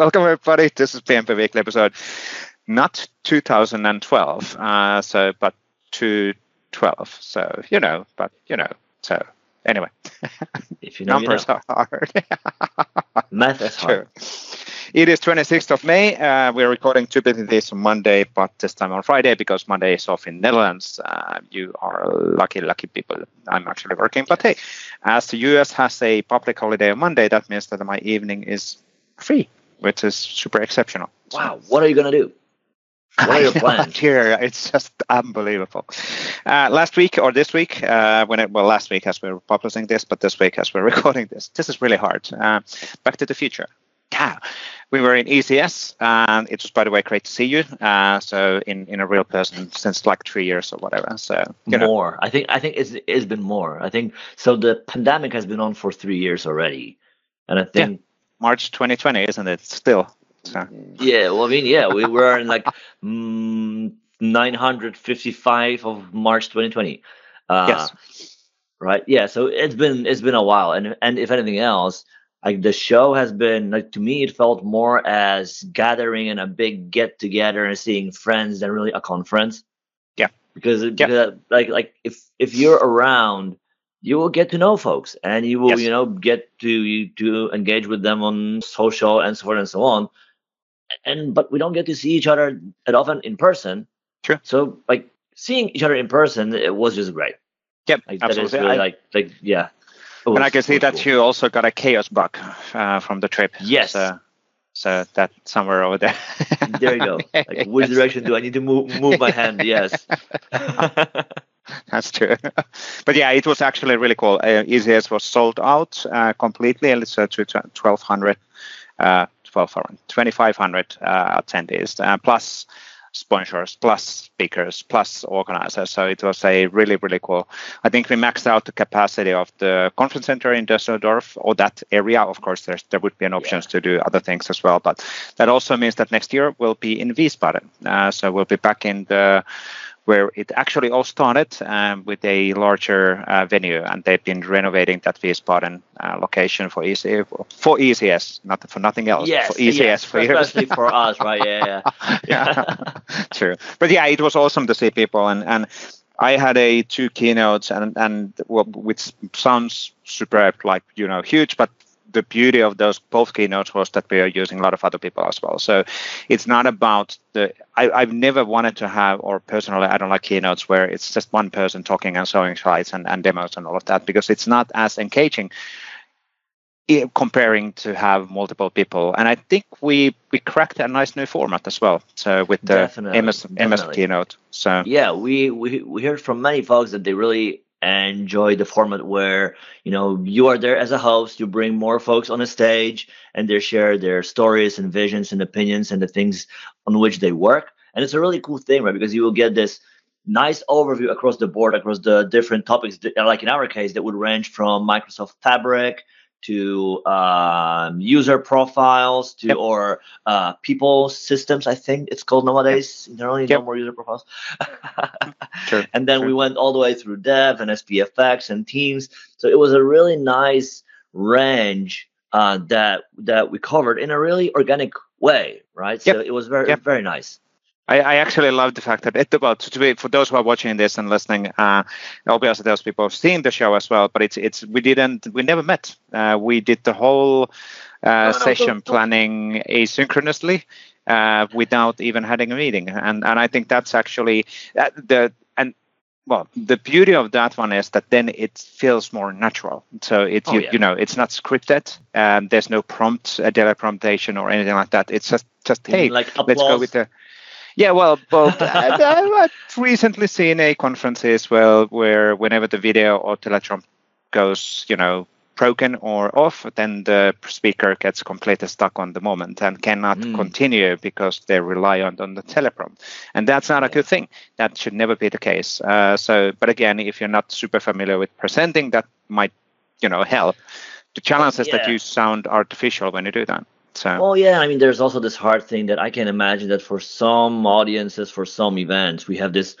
welcome everybody. This is PnP Weekly episode, not 2012, uh, so but 212. So you know, but you know, so anyway. If you know, numbers you know. are hard. Math is hard. Sure. It is 26th of May. Uh, we're recording two business days on Monday, but this time on Friday because Monday is off in Netherlands. Uh, you are lucky, lucky people. I'm actually working, but hey, as the US has a public holiday on Monday, that means that my evening is free, which is super exceptional. Wow. What are you gonna do? What are your plans? Here, it's just unbelievable. Uh, last week or this week, uh, when it well, last week as we were publishing this, but this week as we're recording this, this is really hard. Uh, Back to the Future. Yeah, we were in ECS, and it was, by the way, great to see you. Uh, so in in a real person since like three years or whatever. So you know, more. I think I think it's it's been more. I think so. The pandemic has been on for three years already, and I think March 2020, isn't it? Still. So. yeah. well, I mean, yeah, we were in like mm, 955 of March 2020. Uh, Yes. Right. Yeah. So it's been it's been a while, and and if anything else, like the show has been like to me, it felt more as gathering and a big get together and seeing friends than really a conference. Yeah. Because, because like like if if you're around, you will get to know folks, and you will Yes. you know get to to engage with them on social and so forth and so on. And but we don't get to see each other that often in person. True. So like seeing each other in person, it was just great. Yep, Like absolutely. really I- like like yeah. It and I can see that cool. you also got a chaos bug uh, from the trip. Yes. So, so that somewhere over there. There you go. Like which Yes. direction do I need to move move my hand? Yes. That's true. but yeah, it was actually really cool. Uh, ECS was sold out uh, completely, and it's uh, to 1,200, uh, 2,500 uh, attendees, uh, plus sponsors, plus speakers, plus organizers. So it was a really, really cool. I think we maxed out the capacity of the conference center in Düsseldorf or that area. Of course, there's, there would be an options to do other things as well. But that also means that next year we'll be in Wiesbaden. Uh, so we'll be back in the where it actually all started um, with a larger uh, venue, and they've been renovating that Wiesbaden uh, location for EC for ECS, not for nothing else. yes. for ECS yes, for years. especially for us, right? Yeah. Yeah. yeah, true. But yeah, it was awesome to see people, and and I had a two keynotes, and and well, which sounds superb, like you know, huge, but the beauty of those both keynotes was that we are using a lot of other people as well. So it's not about the. I, I've never wanted to have, or personally, I don't like keynotes where it's just one person talking and showing slides and, and demos and all of that because it's not as engaging eh, comparing to have multiple people. And I think we we cracked a nice new format as well. So with the Definitely, MS MS keynote. So yeah, we, we we heard from many folks that they really enjoy the format where you know you are there as a host, you bring more folks on a stage, and they share their stories and visions and opinions and the things on which they work. And it's a really cool thing, right? Because you will get this nice overview across the board, across the different topics. that- Like in our case, that would range from Microsoft Fabric to um, user profiles to Yep. or uh, people systems. I think it's called nowadays. There are only no more user profiles. Sure, And then sure. we went all the way through Dev and SPFX and Teams. So it was a really nice range uh, that that we covered in a really organic way, right? So it was very Yep. very nice. I, I actually love the fact that it about to be for those who are watching this and listening. Uh, obviously, those people have seen the show as well, but it's it's we didn't we never met. Uh, we did the whole uh, no, session don't- don't- planning asynchronously uh, without even having a meeting, and and I think that's actually uh, the and. Well, the beauty of that one is that then it feels more natural. So it, Oh, you, yeah. you know, it's not scripted. Um, there's no prompt, uh, telepromptation or anything like that. It's just, just hey, like let's go with the yeah well both I, i've recently seen a conferences well where whenever the video or teletrump goes you know broken or off then the speaker gets completely stuck on the moment and cannot Mm. continue because they rely on, on the teleprompt and that's not a good thing. That should never be the case. Uh, so but again if you're not super familiar with presenting that might you know help. The challenge is that you sound artificial when you do that so Well, yeah, I mean, there's also this hard thing that I can imagine that for some audiences, for some events, we have this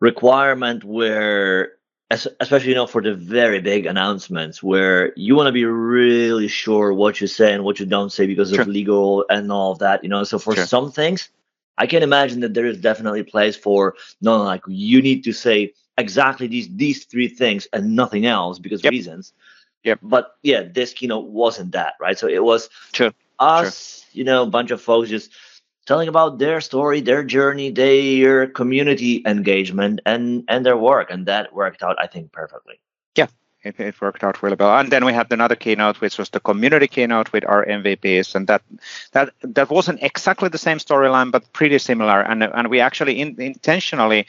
requirement where especially you know for the very big announcements where you want to be really sure what you say and what you don't say because sure. of legal and all of that you know so for sure. some things i can imagine that there is definitely a place for no like you need to say exactly these these three things and nothing else because yep. reasons Yep. But yeah, this keynote wasn't that, right? So it was sure. us, sure. you know, a bunch of folks just telling about their story, their journey, their community engagement, and and their work, and that worked out, I think, perfectly. Yeah, it, it worked out really well. And then we had another keynote, which was the community keynote with our MVPs, and that that that wasn't exactly the same storyline, but pretty similar. And and we actually in, intentionally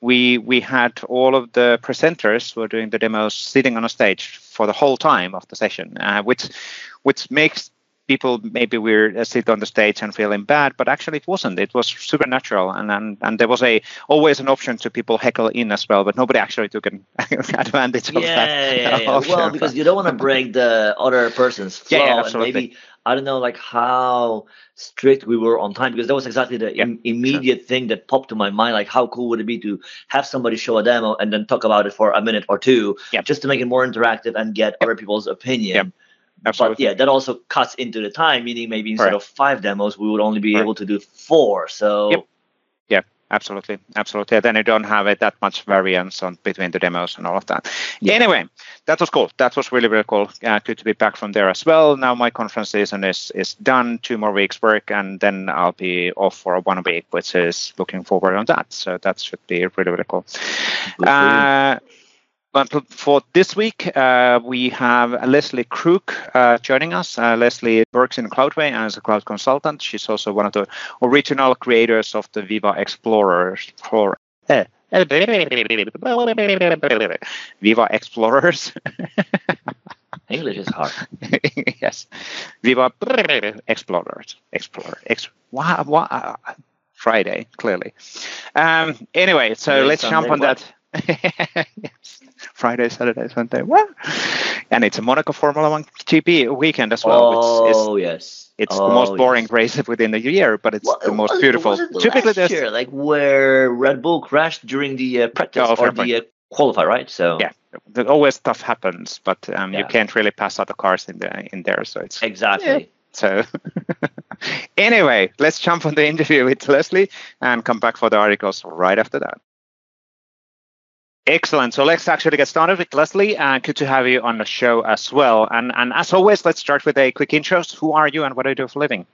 we we had all of the presenters who were doing the demos sitting on a stage for the whole time of the session, uh, which which makes people maybe we're uh, sit on the stage and feeling bad, but actually it wasn't. It was supernatural, and and, and there was a always an option to people heckle in as well, but nobody actually took an advantage of yeah, that. Yeah, yeah, Well, because you don't want to break the other person's flow, yeah, yeah, and maybe I don't know like how strict we were on time because that was exactly the Im- immediate sure. thing that popped to my mind. Like, how cool would it be to have somebody show a demo and then talk about it for a minute or two, yeah. just to make it more interactive and get other people's opinion. Absolutely. But yeah, that also cuts into the time, meaning maybe instead right. of five demos, we would only be right. able to do four. So yep absolutely absolutely. Then you don't have it that much variance on between the demos and all of that. Yeah. anyway that was cool. That was really really cool. Uh, good to be back from there as well. Now my conference season is is done. Two more weeks work and then i'll be off for one week which is looking forward on that. So that should be really really cool. Uh, but for this week, uh, we have Leslie Crook uh, joining us. Uh, Leslie works in Cloudway as a cloud consultant. She's also one of the original creators of the Viva Explorers. For, Viva Explorers. English is hard. yes, Viva Explorers. Explorer. Ex- Friday, clearly. Um, anyway, so let's Sunday, jump on what? that. Yes. Friday, Saturday, Sunday. What? And it's a Monaco Formula One GP weekend as well. Oh is, yes. It's oh, the most boring yes. race within the year, but it's well, the most was, beautiful. Typically, last year, like where Red Bull crashed during the uh, practice oh, or the uh, qualify, right? So yeah, always stuff happens, but um, yeah. you can't really pass other cars in the in there. So it's exactly. Yeah. So, anyway, let's jump on the interview with Leslie and come back for the articles right after that. Excellent. So let's actually get started with Leslie. Uh, good to have you on the show as well. And, and as always, let's start with a quick intro. Who are you and what do you do for a living?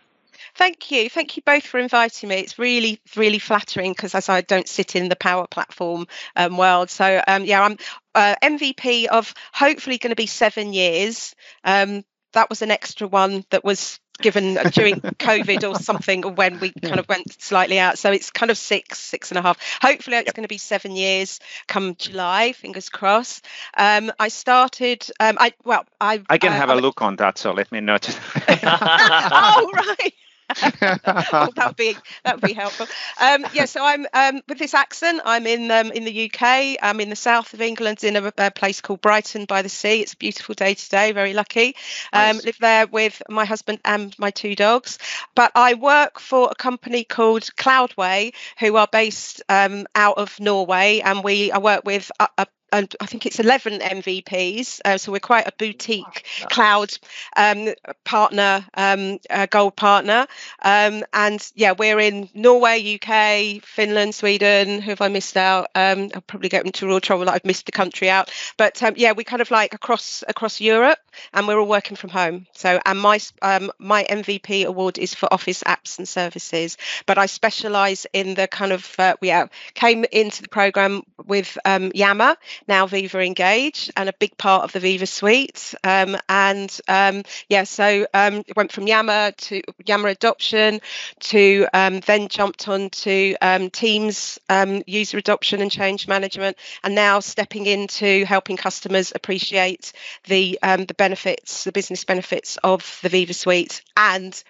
Thank you. Thank you both for inviting me. It's really, really flattering because as I don't sit in the power platform um, world. So, um, yeah, I'm uh, MVP of hopefully going to be seven years. Um, that was an extra one that was given during COVID or something, or when we kind of went slightly out. So it's kind of six, six and a half. Hopefully, it's yep. going to be seven years come July. Fingers crossed. Um, I started. Um, I well, I I can uh, have a look on that. So let me know. oh right. Oh, that would be that would be helpful. Um, yeah, so I'm um, with this accent. I'm in um, in the UK. I'm in the south of England, in a, a, place called Brighton by the Sea. It's a beautiful day today. Very lucky. Um, nice. Live there with my husband and my two dogs. But I work for a company called Cloudway, who are based um, out of Norway, and we I work with a, a and I think it's 11 MVPs. Uh, so we're quite a boutique nice. cloud um, partner, um, uh, gold partner. Um, and yeah, we're in Norway, UK, Finland, Sweden. Who have I missed out? Um, I'll probably get into real trouble that I've missed the country out. But um, yeah, we kind of like across across Europe, and we're all working from home. So and my um, my MVP award is for Office apps and services, but I specialise in the kind of uh, we uh, came into the program with Yammer now Viva Engage and a big part of the Viva suite. Um, and um, yeah, so um, it went from Yammer to Yammer adoption to um, then jumped on to um, Teams um, user adoption and change management, and now stepping into helping customers appreciate the the benefits, the business benefits of the Viva suite and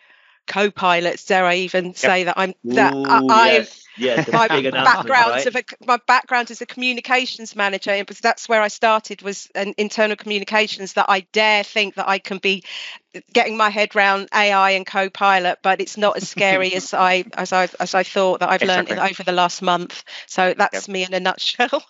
co-pilots. Dare I even say that I'm that Ooh, I, yes Yeah, my big background right? of a, my background as a communications manager and because that's where I started was an internal communications that I dare think that I can be getting my head around AI and Copilot, but it's not as scary as I as I as I thought that I've learned Exactly. over the last month. So that's me in a nutshell.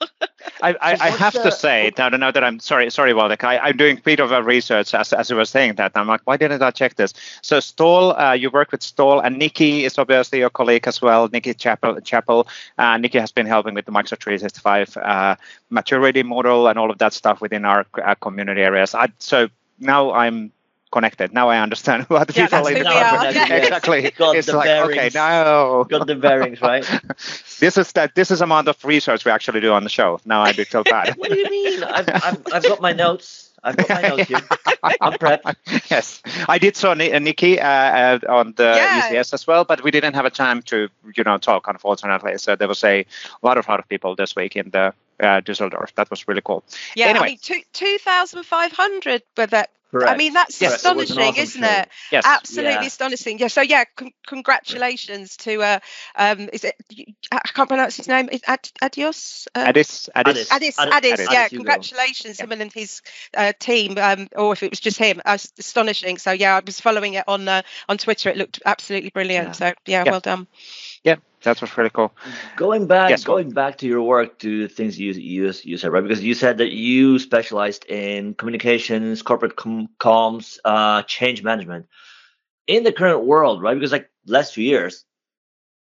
I, I, I have the- to say, now, now that I'm sorry, sorry, Waldek, I, I'm doing a bit of a research as, as I was saying that. I'm like, why didn't I check this? So, Stoll, uh, you work with Stoll, and Nikki is obviously your colleague as well. Nikki Chapple, Chapple. Uh, Nikki has been helping with the Microsoft 365 uh, maturity model and all of that stuff within our uh, community areas. I, so now I'm connected. Now I understand what the Yeah, people in the are. company- Yeah. Exactly. Got it's the like, okay, bearings. now Got the bearings, right? this is that this is amount of research we actually do on the show. Now I do feel bad. what do you mean? I've, I've, I've got my notes. I've got my notes here. I'm prepped. yes, I did saw uh, Nikki uh, uh, on the Yeah. ECS as well, but we didn't have a time to you know talk unfortunately. So there was a lot of lot of people this week in the uh, Düsseldorf. That was really cool. yeah, Anyway. I mean two two thousand five hundred, but that I mean that's Yes. It astonishing, awesome isn't show. it? Yes, Absolutely Yeah. astonishing. Yeah. So yeah, con- congratulations to uh um is it I can't pronounce his name. Is Ad, Adios? Uh, Addis, Addis. Addis, Addis- Addis, Addis. yeah, Adis Jugo. congratulations, him and his uh, team, um, or if it was just him, uh, astonishing. So yeah, I was following it on uh, on Twitter. It looked absolutely brilliant. Yeah. So yeah, Yeah. well done. That was really cool. Going back, Yes, go going back to your work, to the things you you you said, right? Because you said that you specialized in communications, corporate com- comms, uh, change management. In the current world, right? Because like last few years,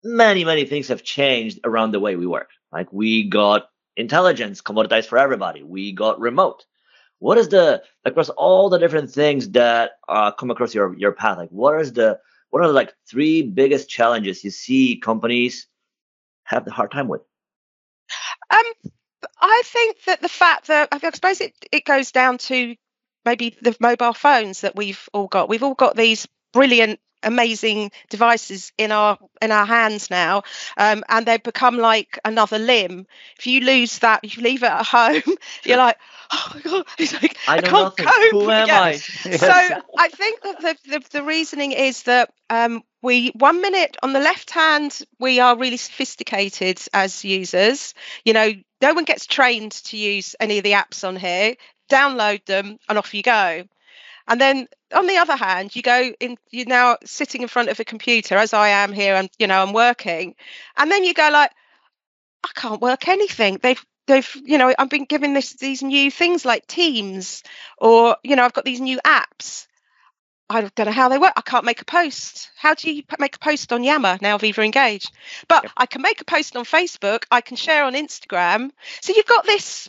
many many things have changed around the way we work. Like we got intelligence commoditized for everybody. We got remote. What is the across all the different things that uh, come across your your path? Like what is the what are the like three biggest challenges you see companies have the hard time with? Um, I think that the fact that I suppose it it goes down to maybe the mobile phones that we've all got. We've all got these brilliant amazing devices in our in our hands now um, and they become like another limb if you lose that if you leave it at home you're like oh my god it's like I I, can't nothing. cope Who am Yeah. I? so I think that the, the, the reasoning is that um, we one minute on the left hand we are really sophisticated as users. You know, no one gets trained to use any of the apps on here. Download them and off you go. And then on the other hand, you go in. You're now sitting in front of a computer, as I am here, and you know I'm working. And then you go like, I can't work anything. They've they've you know I've been given this these new things like Teams, or you know I've got these new apps. I don't know how they work. I can't make a post. How do you make a post on Yammer now Viva Engage? But Yep. I can make a post on Facebook. I can share on Instagram. So you've got this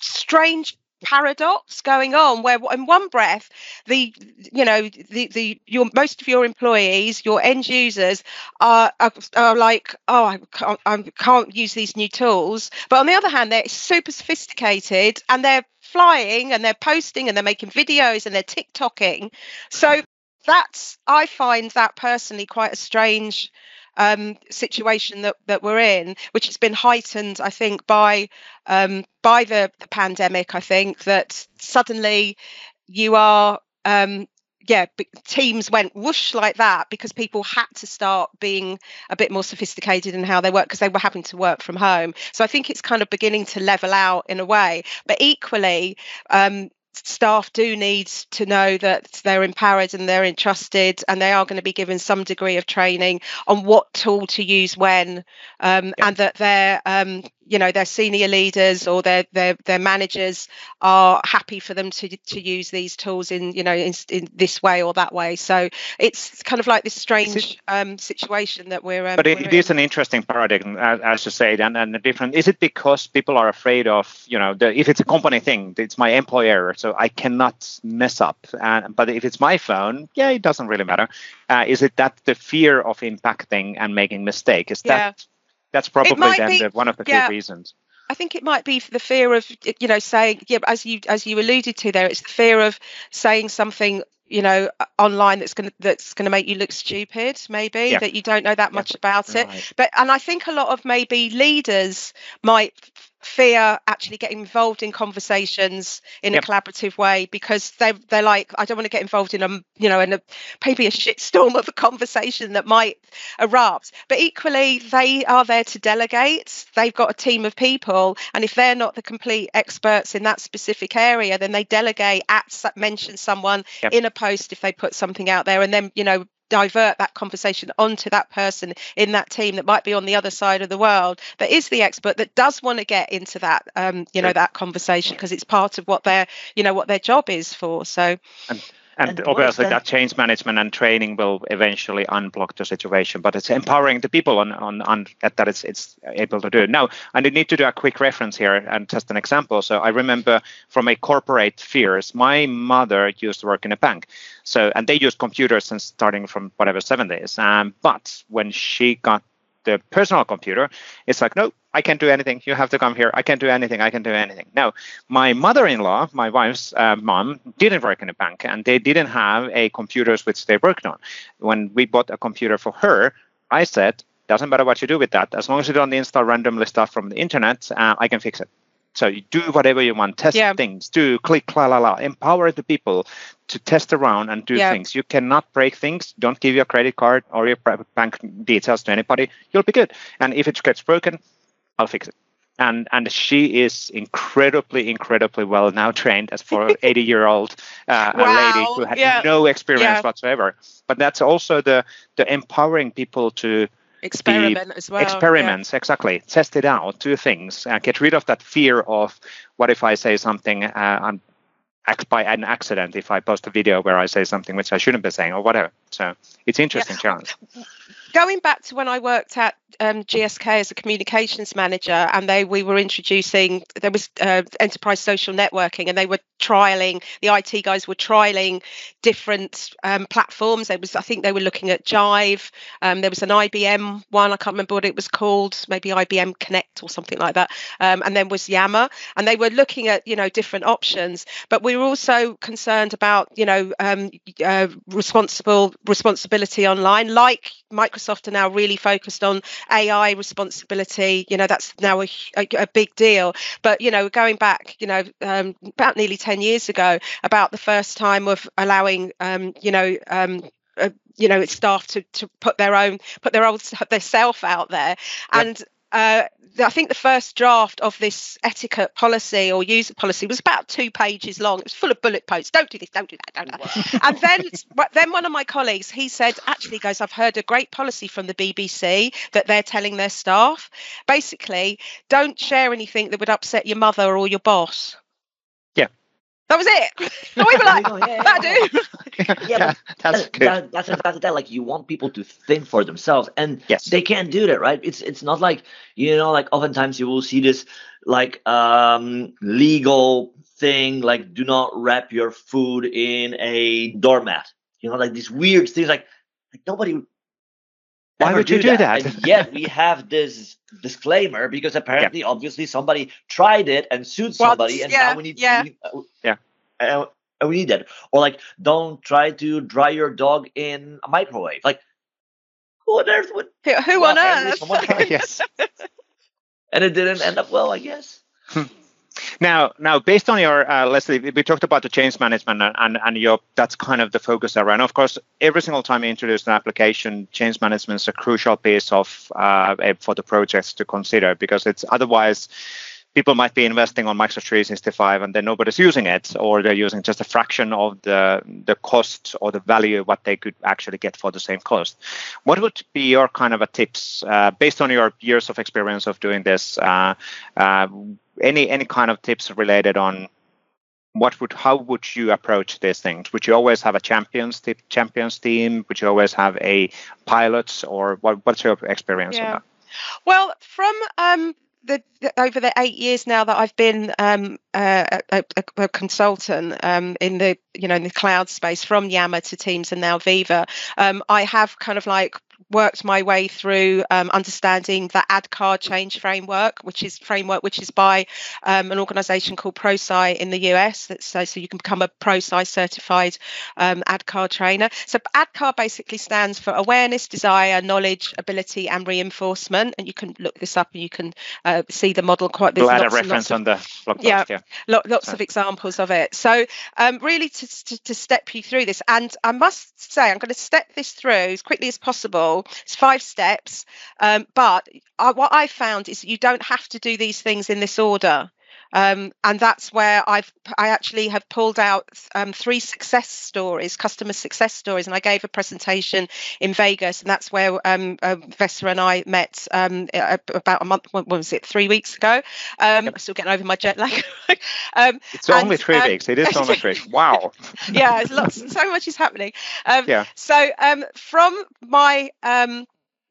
strange paradox going on where in one breath the you know the the your most of your employees your end users are are, are like oh I can't, I can't use these new tools. But on the other hand they're super sophisticated and they're flying and they're posting and they're making videos and they're tiktoking. So that's i find that personally quite a strange um, situation that, that we're in, which has been heightened, I think, by um, by the, the pandemic. I think that suddenly you are, um, yeah, teams went whoosh like that because people had to start being a bit more sophisticated in how they work because they were having to work from home. So I think it's kind of beginning to level out in a way. But equally, um, staff do need to know that they're empowered and they're entrusted and they are going to be given some degree of training on what tool to use when um, Yeah. and that their um, you know their senior leaders or their their their managers are happy for them to to use these tools in you know in, in this way or that way so it's kind of like this strange um, situation that we're um, But it, we're it is an interesting paradigm, as, as you said, and, and different. Is it because people are afraid of, you know, the, if it's a company thing, it's my employer, so I cannot mess up. Uh, but if it's my phone, yeah, it doesn't really matter. Uh, is it that the fear of impacting and making mistake? Is Yeah. that that's probably then be- the, one of the yeah. few reasons. I think it might be for the fear of you know saying yeah as you as you alluded to there it's the fear of saying something you know online that's going to that's going to make you look stupid maybe Yeah. that you don't know that much about it but and I think a lot of maybe leaders might fear actually getting involved in conversations in yep. a collaborative way because they they're like I don't want to get involved in a you know in a maybe a shitstorm of a conversation that might erupt but equally they are there to delegate they've got a team of people and if they're not the complete experts in that specific area then they delegate at mention someone yep. in a post if they put something out there and then you know divert that conversation onto that person in that team that might be on the other side of the world that is the expert that does want to get into that um, you know that conversation because it's part of what their you know what their job is for. So and and, and obviously that change management and training will eventually unblock the situation but it's empowering the people on, on, on that it's it's able to do now i need to do a quick reference here and just an example. So i remember from a corporate fears my mother used to work in a bank. So and they used computers since starting from whatever 70s um, but when she got the personal computer, it's like, no, I can't do anything. You have to come here. I can't do anything. I can do anything. Now, my mother-in-law, my wife's uh, mom, didn't work in a bank, and they didn't have a computers which they worked on. When we bought a computer for her, I said, doesn't matter what you do with that, as long as you don't install randomly stuff from the internet, uh, I can fix it. So you do whatever you want, test yeah. things, do click, la la la, empower the people to test around and do yeah. things. You cannot break things. Don't give your credit card or your bank details to anybody. You'll be good. And if it gets broken, I'll fix it. And and she is incredibly, incredibly well now trained as for 80 year old uh, wow. lady who had yeah. no experience whatsoever. But that's also the the empowering people to experiment as well experiments yeah. exactly test it out do things uh, get rid of that fear of what if i say something uh, by an accident if i post a video where i say something which i shouldn't be saying or whatever so it's interesting yeah. challenge going back to when i worked at um, GSK as a communications manager, and they we were introducing there was uh, enterprise social networking, and they were trialing the IT guys were trialing different um, platforms. There was I think they were looking at Jive. Um, there was an IBM one I can't remember what it was called, maybe IBM Connect or something like that. Um, and then was Yammer, and they were looking at you know different options. But we were also concerned about you know um, uh, responsible responsibility online, like Microsoft are now really focused on AI responsibility, you know, that's now a, a, a big deal. But, you know, going back, you know, um, about nearly 10 years ago, about the first time of allowing, um, you know, um, uh, you know, it's staff to, to put their own, put their old, their self out there. And uh, I think the first draft of this etiquette policy or user policy was about two pages long. It was full of bullet points. Don't do this. Don't do that. Don't do that. and then, then one of my colleagues he said, actually, guys, I've heard a great policy from the BBC that they're telling their staff, basically, don't share anything that would upset your mother or your boss. That was it. And we were like, yeah, that do. yeah, that's good. That, that's exactly that. Like you want people to think for themselves, and yes. they can't do that, right? It's it's not like you know, like oftentimes you will see this like um legal thing, like do not wrap your food in a doormat. You know, like these weird things, like like nobody. Why would you do that? that? and yet we have this disclaimer because apparently, yeah. obviously, somebody tried it and sued somebody, and yeah, now we need, yeah. We need, uh, yeah. Uh, we need that. Or like, don't try to dry your dog in a microwave. Like, who on earth would? Who, who on earth? yes. and it didn't end up well, I guess. Now, now, based on your uh, Leslie, we talked about the change management and, and, and your that's kind of the focus around. Of course, every single time you introduce an application, change management is a crucial piece of uh, for the projects to consider because it's otherwise people might be investing on Microsoft 365 and then nobody's using it, or they're using just a fraction of the the cost or the value what they could actually get for the same cost. What would be your kind of a tips uh, based on your years of experience of doing this? Uh, uh, any any kind of tips related on what would how would you approach these things would you always have a champions tip, champions team would you always have a pilots or what, what's your experience yeah. on that well from um, the, over the eight years now that I've been um, a, a, a, consultant um, in the you know in the cloud space from Yammer to Teams and now Viva, um, I have kind of like worked my way through um, understanding the ADKAR change framework, which is framework which is by um, an organisation called ProSci in the US. That's so, so you can become a ProSci certified um, ADKAR trainer. So ADKAR basically stands for awareness, desire, knowledge, ability, and reinforcement. And you can look this up and you can uh, see see the model quite. There's we'll add a reference on the blog yeah, yeah. lots so. of examples of it. So um, really to, to, to step you through this, and I must say I'm going to step this through as quickly as possible. It's five steps, um, but I, what I found is you don't have to do these things in this order. Um, and that's where I've I actually have pulled out um, three success stories, customer success stories, and I gave a presentation in Vegas, and that's where um, uh, Vesa and I met um, about a month. What was it? Three weeks ago. Um, yep. Still getting over my jet lag. um, it's and, only three weeks. It is only three. Wow. yeah, it's lots. So much is happening. yeah. So from my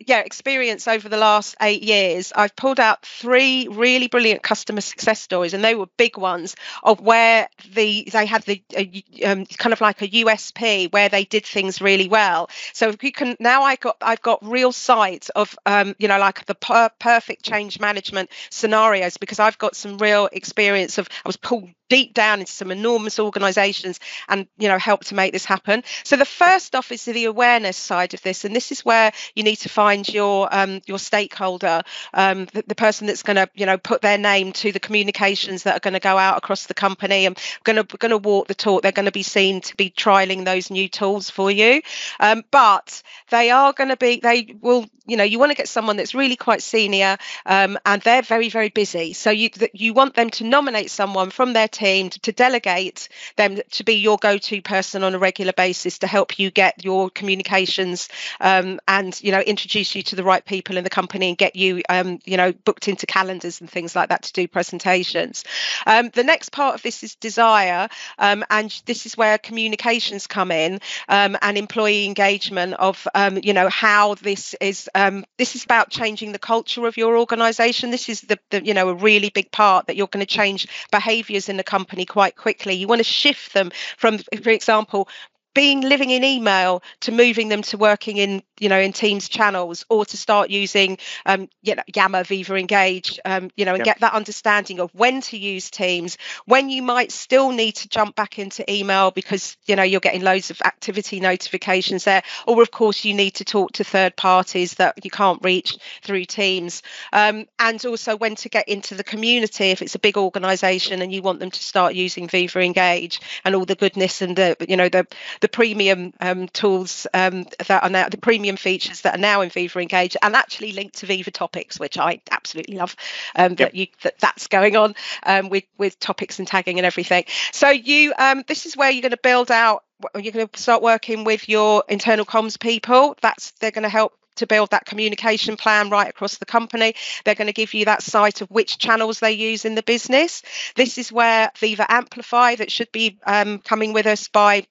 yeah experience over the last eight years i've pulled out three really brilliant customer success stories and they were big ones of where the they had the uh, um, kind of like a usp where they did things really well. So if you can now i got i've got real sight of um, you know like the per- perfect change management scenarios because i've got some real experience of i was pulled deep down into some enormous organizations and you know help to make this happen. So the first off is the awareness side of this and this is where you need to find your um, your stakeholder um, the, the, person that's going to you know put their name to the communications that are going to go out across the company and going to going to walk the talk. They're going to be seen to be trialing those new tools for you. Um, but they are going to be they will you know you want to get someone that's really quite senior um, and they're very very busy. So you you want them to nominate someone from their team to, delegate them to be your go-to person on a regular basis to help you get your communications um, and you know introduce you to the right people in the company and get you um, you know booked into calendars and things like that to do presentations. Um, the next part of this is desire um, and this is where communications come in um, and employee engagement of um, you know how this is this is about changing the culture of your organization. This is the, the you know a really big part that you're going to change behaviors in the company quite quickly. You want to shift them from, for example, being living in email to moving them to working in you know in teams channels or to start using um, you know yammer viva engage um, you know and yep. get that understanding of when to use teams when you might still need to jump back into email because you know you're getting loads of activity notifications there or of course you need to talk to third parties that you can't reach through teams um, and also when to get into the community if it's a big organization and you want them to start using viva engage and all the goodness and the you know the the premium um, tools um, that are now the premium features that are now in Viva Engage and actually linked to Viva Topics, which I absolutely love. Um, that you that that's going on um, with with topics and tagging and everything. So you um, this is where you're going to build out. You're going to start working with your internal comms people. That's they're going to help to build that communication plan right across the company. They're going to give you that sight of which channels they use in the business. This is where Viva Amplify, that should be um, coming with us by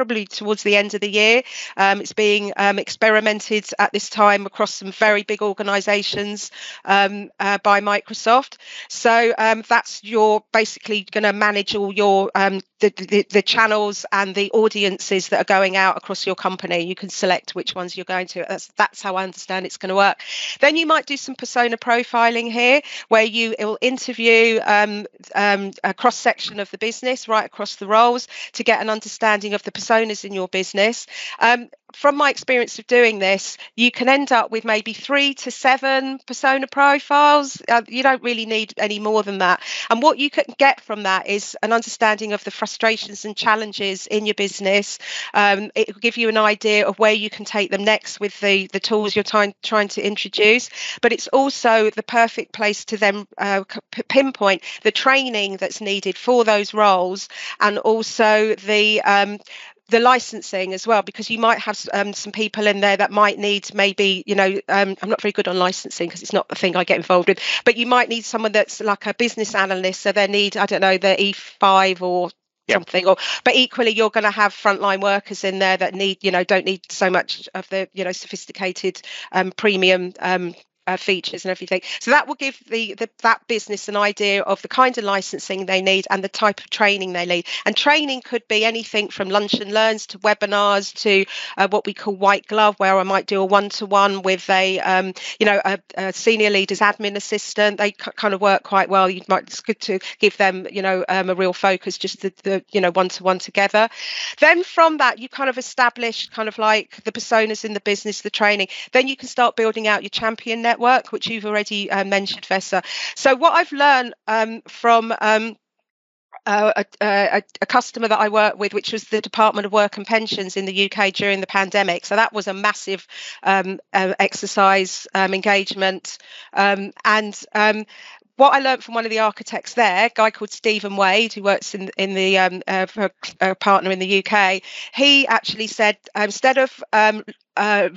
probably towards the end of the year. Um, it's being um, experimented at this time across some very big organisations um, uh, by Microsoft. So um, that's your basically going to manage all your um, the, the, channels and the audiences that are going out across your company. You can select which ones you're going to. That's that's how I understand it's going to work. Then you might do some persona profiling here, where you will interview um, a cross section of the business right across the roles to get an understanding of the personas in your business. Um, from my experience of doing this, you can end up with maybe three to seven persona profiles. Uh, you don't really need any more than that. And what you can get from that is an understanding of the frustrations and challenges in your business. Um, it will give you an idea of where you can take them next with the, the tools you're trying, trying to introduce. But it's also the perfect place to then uh, pinpoint the training that's needed for those roles and also the um, the licensing as well because you might have um, some people in there that might need maybe you know um, i'm not very good on licensing because it's not the thing i get involved with but you might need someone that's like a business analyst so they need i don't know the e5 or something or but equally you're going to have frontline workers in there that need you know don't need so much of the you know sophisticated um, premium um, uh, features and everything. So that will give the, the, that business an idea of the kind of licensing they need and the type of training they need. And training could be anything from lunch and learns to webinars to uh, what we call white glove, where I might do a one-to-one with a um, you know a, a, senior leader's admin assistant. They c- kind of work quite well. You might it's good to give them you know um, a real focus, just the, the you know one-to-one together. Then from that you kind of establish kind of like the personas in the business, the training. Then you can start building out your champion network network, which you've already uh, mentioned, Vesa. So what I've learned um, from um, uh, a, a, a, customer that I work with, which was the Department of Work and Pensions in the UK during the pandemic. So that was a massive um, uh, exercise um, engagement. Um, and um, what I learned from one of the architects there, a guy called Stephen Wade, who works in in the um, uh, for a partner in the UK, he actually said uh, instead of um, uh,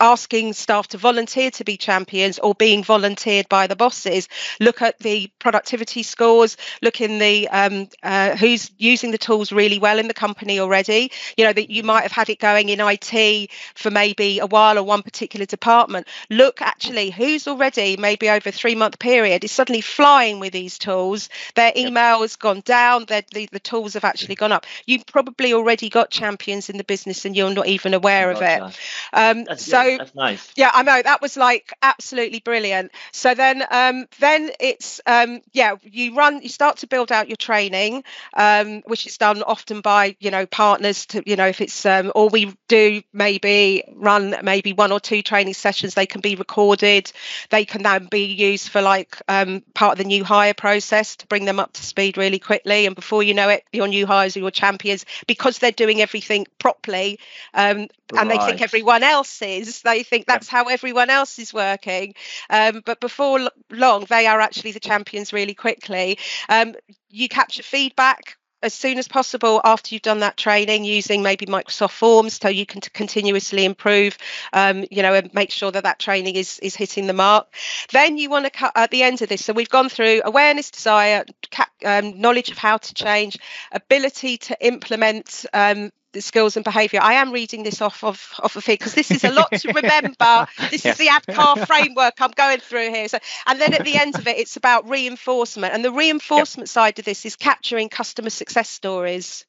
asking staff to volunteer to be champions or being volunteered by the bosses. Look at the productivity scores look in the um, uh, who's using the tools really well in the company already. You know that you might have had it going in it for maybe a while or one particular department. Look actually who's already maybe over a three month period is suddenly flying with these tools. Their email has gone down the, the tools have actually gone up. You've probably already got champions in the business and you're not even aware of it. Um, so that's nice. Yeah, I know that was like absolutely brilliant. So then, um, then it's um, yeah, you run, you start to build out your training, um, which is done often by you know partners to you know if it's um, or we do maybe run maybe one or two training sessions. They can be recorded. They can then be used for like um, part of the new hire process to bring them up to speed really quickly. And before you know it, your new hires are your champions because they're doing everything properly, um, right. and they think everyone else is they think that's how everyone else is working. Um, but before long, they are actually the champions really quickly. Um, you capture feedback as soon as possible after you've done that training using maybe Microsoft Forms so you can continuously improve, um, you know, and make sure that that training is is hitting the mark. Then you want to cut at the end of this. So we've gone through awareness, desire, cap, um, knowledge of how to change, ability to implement um, the skills and behaviour. I am reading this off of off of here because this is a lot to remember. This is the ADKAR framework I'm going through here. So, and then at the end of it, it's about reinforcement, and the reinforcement yep. side of this is capturing customer success stories.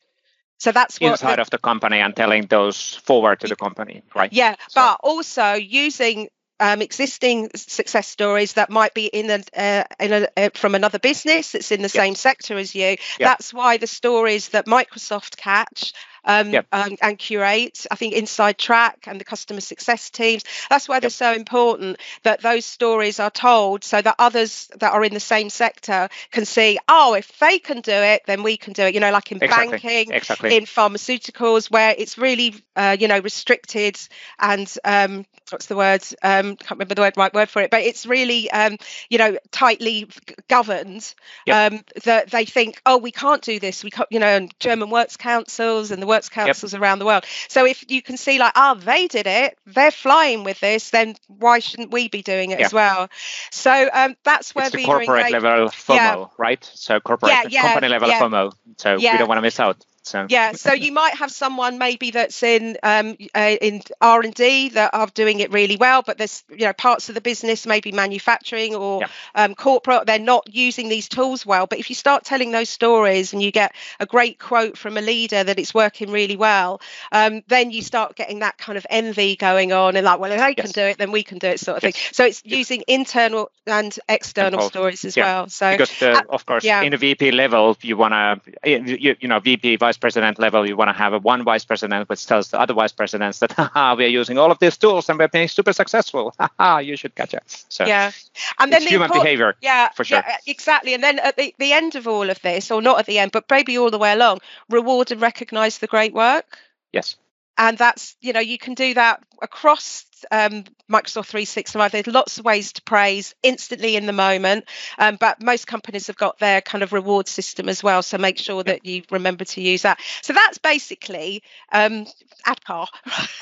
So that's what inside the, of the company and telling those forward to the company, right? Yeah, so. but also using um, existing success stories that might be in a, uh, in a uh, from another business that's in the yep. same sector as you. Yep. That's why the stories that Microsoft catch um, yep. um, and curate. I think Inside Track and the customer success teams. That's why they're so important that those stories are told so that others that are in the same sector can see, oh, if they can do it, then we can do it. You know, like in exactly. banking, exactly. in pharmaceuticals, where it's really, uh, you know, restricted and um, what's the word? Um, can't remember the word, right word for it, but it's really, um, you know, tightly governed. Yep. Um, that they think, oh, we can't do this. We can't, you know, and German works councils and the works councils yep. around the world. So if you can see like, oh, they did it, they're flying with this, then why shouldn't we be doing it yeah. as well? So um, that's where it's the corporate level FOMO, yeah. right? So corporate yeah, company level FOMO. So we don't want to miss out. So yeah, so you might have someone maybe that's in um, uh, in R and D that are doing it really well, but there's you know parts of the business, maybe manufacturing or yeah. um, corporate, they're not using these tools well. But if you start telling those stories and you get a great quote from a leader that it's working really well, um, then you start getting that kind of envy going on and like, well, if they yes. can do it, then we can do it, sort of yes. thing. So it's yes. using internal and external stories as yeah. well. So because uh, of course, yeah. in a VP level, you want to you, you know VP vice president level, you want to have a one vice president which tells the other vice presidents that Haha, we're using all of these tools and we're being super successful. Haha, you should catch it. So yeah, and then the human behavior. Yeah, for sure. Yeah, exactly. And then at the, the end of all of this, or not at the end, but maybe all the way along, reward and recognize the great work. Yes and that's you know you can do that across um, Microsoft 365. There's lots of ways to praise instantly in the moment, um, but most companies have got their kind of reward system as well. So make sure that you remember to use that. So that's basically um, ADKAR.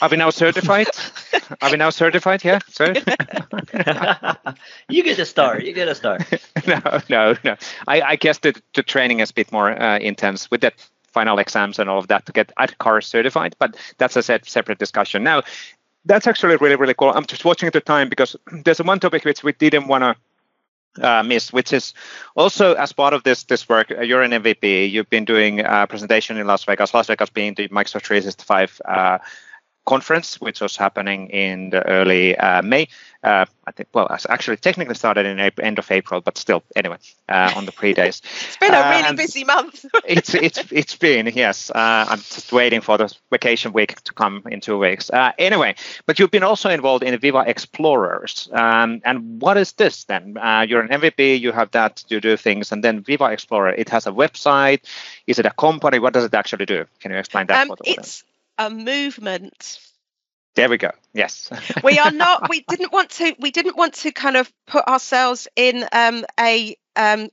Are we now certified? Are we now certified? Yeah, so you get a star. You get a star. no, no, no. I, I guess the, the training is a bit more uh, intense with that final exams and all of that to get ADKAR certified. But that's a separate discussion. Now, that's actually really, really cool. I'm just watching the time because there's one topic which we didn't want to uh, miss, which is also as part of this this work. Uh, you're an MVP. You've been doing a presentation in Las Vegas. Las Vegas being the Microsoft 365 uh, conference, which was happening in the early uh, May. Uh, I think, well, actually technically started in April, end of April, but still, anyway, uh, on the pre days. it's been a really busy month. it's it's it's been yes. I'm just waiting for the vacation week to come in two weeks. anyway, but you've been also involved in Viva Explorers, um, and what is this then? you're an MVP, you have that, you do things, and then Viva Explorer. It has a website. Is it a company? What does it actually do? Can you explain that? Um, it's a movement. There we go. Yes. we are not. We didn't want to. We didn't want to kind of put ourselves in um, a um,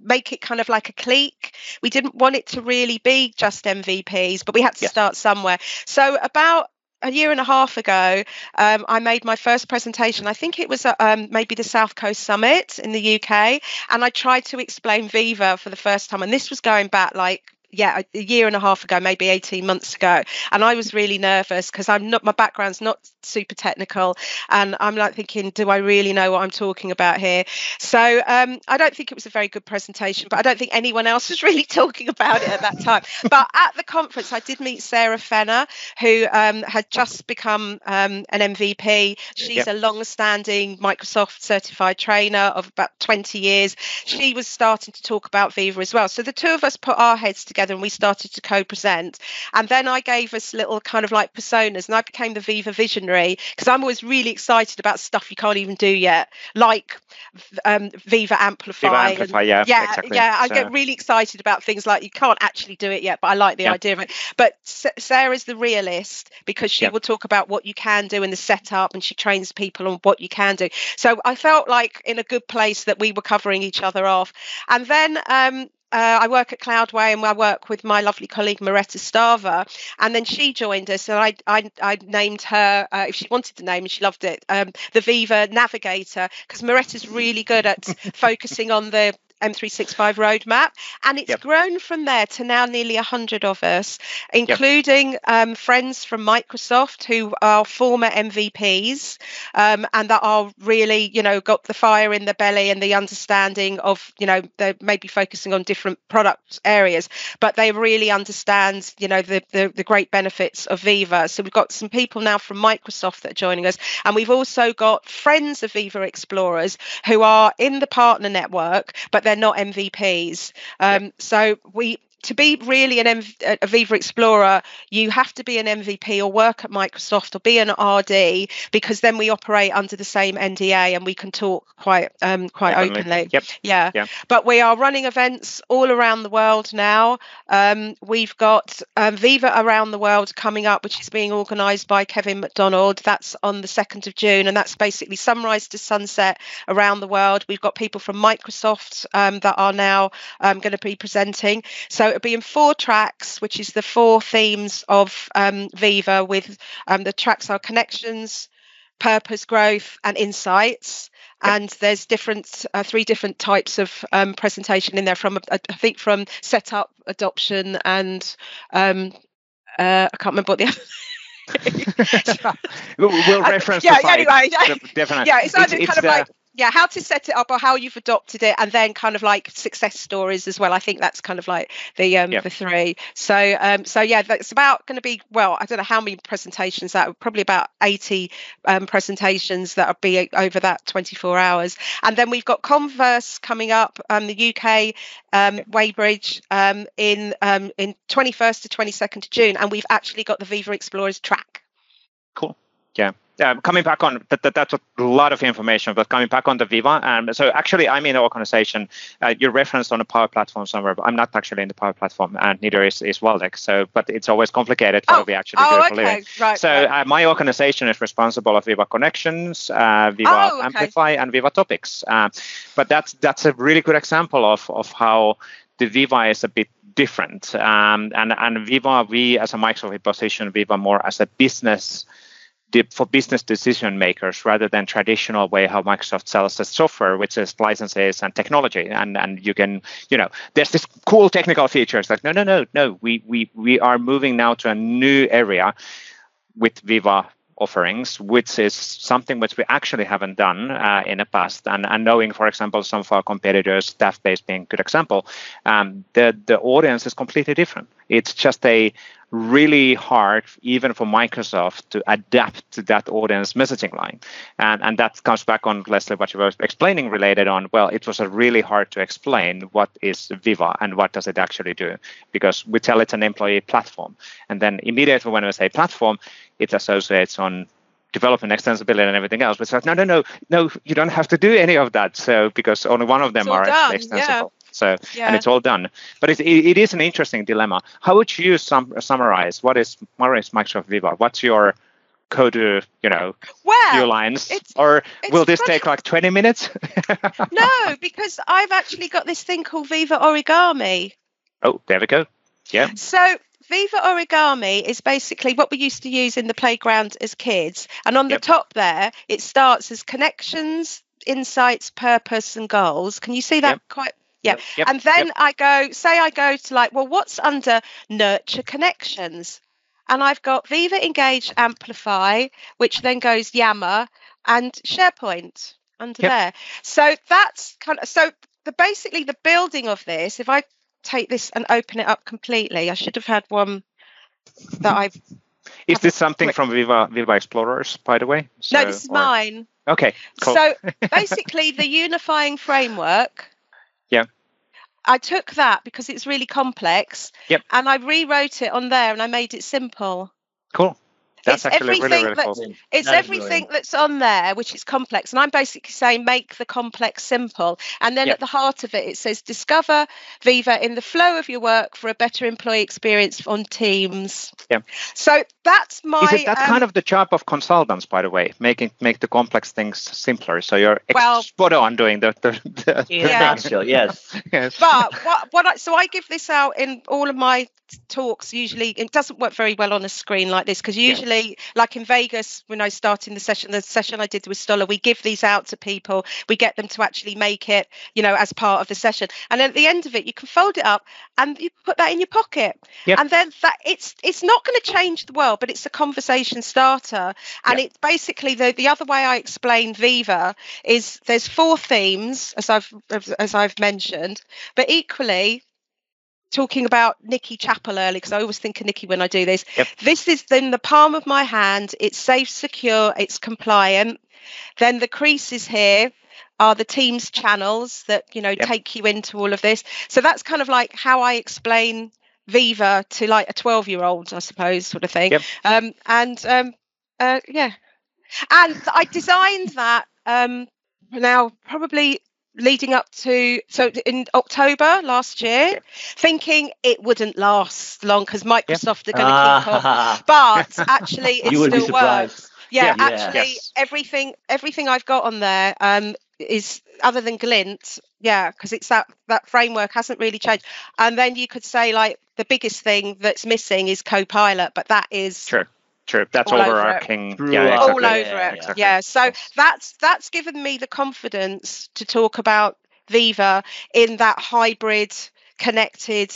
make it kind of like a clique. We didn't want it to really be just MVPs, but we had to yes. start somewhere. So about a year and a half ago, um, I made my first presentation. I think it was at, um, maybe the South Coast Summit in the UK, and I tried to explain Viva for the first time. And this was going back like yeah, a year and a half ago, maybe 18 months ago. And I was really nervous because I'm not, my background's not super technical. And I'm like thinking, do I really know what I'm talking about here? So um, I don't think it was a very good presentation, but I don't think anyone else was really talking about it at that time. but at the conference, I did meet Sarah Fenner, who um, had just become um, an MVP. She's yep. a long standing Microsoft certified trainer of about 20 years. She was starting to talk about Viva as well. So the two of us put our heads together together and we started to co-present. And then I gave us little kind of like personas, and I became the Viva visionary because I'm always really excited about stuff you can't even do yet, like um, Viva Amplify. Viva Amplify, and, yeah, yeah, exactly. yeah. I so. get really excited about things like you can't actually do it yet, but I like the yeah. idea of it. But Sarah's the realist because she yeah. will talk about what you can do in the setup, and she trains people on what you can do. So I felt like in a good place that we were covering each other off. And then um, uh, I work at Cloudway and I work with my lovely colleague Moretta Stava, and then she joined us, and I I, I named her uh, if she wanted the name and she loved it, um, the Viva Navigator, because Moretta's really good at focusing on the M365 roadmap. And it's yep. grown from there to now nearly 100 of us, including yep. um, friends from Microsoft who are former MVPs um, and that are really, you know, got the fire in the belly and the understanding of, you know, they're maybe focusing on different product areas, but they really understand, you know, the, the, the great benefits of Viva. So we've got some people now from Microsoft that are joining us. And we've also got friends of Viva Explorers who are in the partner network, but they're not MVPs. Um, So we to be really an MV, a Viva Explorer, you have to be an MVP or work at Microsoft or be an RD because then we operate under the same NDA and we can talk quite um, quite Definitely. openly. Yep. Yeah. yeah. But we are running events all around the world now. Um, we've got um, Viva around the world coming up, which is being organised by Kevin McDonnell. That's on the second of June, and that's basically sunrise to sunset around the world. We've got people from Microsoft um, that are now um, going to be presenting. So it'll be in four tracks, which is the four themes of um, Viva. With um, the tracks are connections, purpose, growth, and insights. And there's different, uh, three different types of um, presentation in there. From uh, I think from setup, adoption, and um, uh, I can't remember what the other. we'll reference yeah, the anyway, definitely. Yeah, it's either it's, kind it's, of like yeah how to set it up or how you've adopted it and then kind of like success stories as well. I think that's kind of like the um the three. So um so yeah that's about going to be well i don't know how many presentations that probably about 80 um, presentations that will be over that 24 hours. And then we've got Commsverse coming up um the uk um weybridge um in um in 21st to 22nd of june and we've actually got the viva explorers track. Cool. Yeah um, coming back on that, that, that's a lot of information, but coming back on the Viva. Um, so actually, I'm in the organization. Uh, you referenced on a Power Platform somewhere, but I'm not actually in the Power Platform, and neither is, is Waldek. So, but it's always complicated how oh, we actually oh, do for living. Right, so right. Uh, my organization is responsible of Viva Connections, uh, Viva oh, okay. Amplify, and Viva Topics. Uh, but that's that's a really good example of of how the Viva is a bit different. Um, and and Viva, we as a Microsoft position Viva more as a business for business decision makers rather than traditional way how Microsoft sells the software, which is licenses and technology. And and you can, you know, there's this cool technical features like no, no, no, no. We we we are moving now to a new area with Viva offerings, which is something which we actually haven't done uh, in the past. And, and knowing, for example, some of our competitors, Staffbase being a good example, um, the the audience is completely different. It's just a really hard, even for Microsoft, to adapt to that audience messaging line. And, and that comes back on, Leslie, what you were explaining related on, well, it was a really hard to explain what is Viva and what does it actually do? Because we tell it's an employee platform. And then immediately when we say platform, it associates on development extensibility and everything else. But it's like, no, no, no, no, you don't have to do any of that. So because only one of them are done, extensible. So yeah. and it's all done. But it, it, it is an interesting dilemma. How would you sum, summarize what is what is Microsoft Viva? What's your code you know well, few lines it's, or it's will this take like 20 minutes no because i've actually got this thing called viva origami oh there we go yeah so Viva Origami is basically what we used to use in the playground as kids. And on Yep. the top there, it starts as connections, insights, purpose, and goals. Can you see that Yep. quite? Yeah. Yep, And then yep. I go, say I go to like, well, what's under nurture connections? And I've got Viva Engage Amplify, which then goes Yammer and SharePoint under Yep. there. So that's kind of so the basically the building of this, if I take this and open it up completely, I should have had one that I've is this something from Viva Viva Explorers by the way no, this is or- mine. okay cool. So basically, the unifying framework. I took that because it's really complex. Yep. And I rewrote it on there and I made it simple. cool that's it's actually really everything really that's- cool It's That is everything brilliant. that's on there, which is complex. And I'm basically saying make the complex simple. And then Yep. at the heart of it, it says discover Viva in the flow of your work for a better employee experience on Teams. Yeah. So that's my. is it that um, kind of the job of consultants by the way making make the complex things simpler so you're ex- Well- spot on doing the, the, the In a Yeah. nutshell, yes. yes. but what what I so I give this out in all of my talks usually it doesn't work very well on a screen like this because usually like in Vegas when I started the session the session I did with Stoller we give these out to people we get them to actually make it you know as part of the session and at the end of it you can fold it up and you put that in your pocket Yep. and then that it's it's not going to change the world but it's a conversation starter and Yeah. it's basically the the other way I explain Viva is there's four themes as I've as I've mentioned but equally talking about Nikki Chapple early because I always think of Nikki when I do this. Yep. This is in the palm of my hand. It's safe, secure, it's compliant. Then the creases here are the team's channels that you know Yep. take you into all of this. So that's kind of like how I explain Viva to like a 12 year old, I suppose, sort of thing. Yep. Um, and um, uh, yeah, and I designed that um, now probably leading up to so in October last year, thinking it wouldn't last long because Microsoft are going to keep on. But actually, it still works. Yeah, Yeah. actually, Yes. everything everything I've got on there um, is other than Glint. Yeah, because it's that that framework hasn't really changed. And then you could say like the biggest thing that's missing is Copilot, but that is Sure. True. That's All overarching. True. Yeah, All exactly. all over Yeah, it. exactly. Yeah. So that's that's given me the confidence to talk about Viva in that hybrid, connected,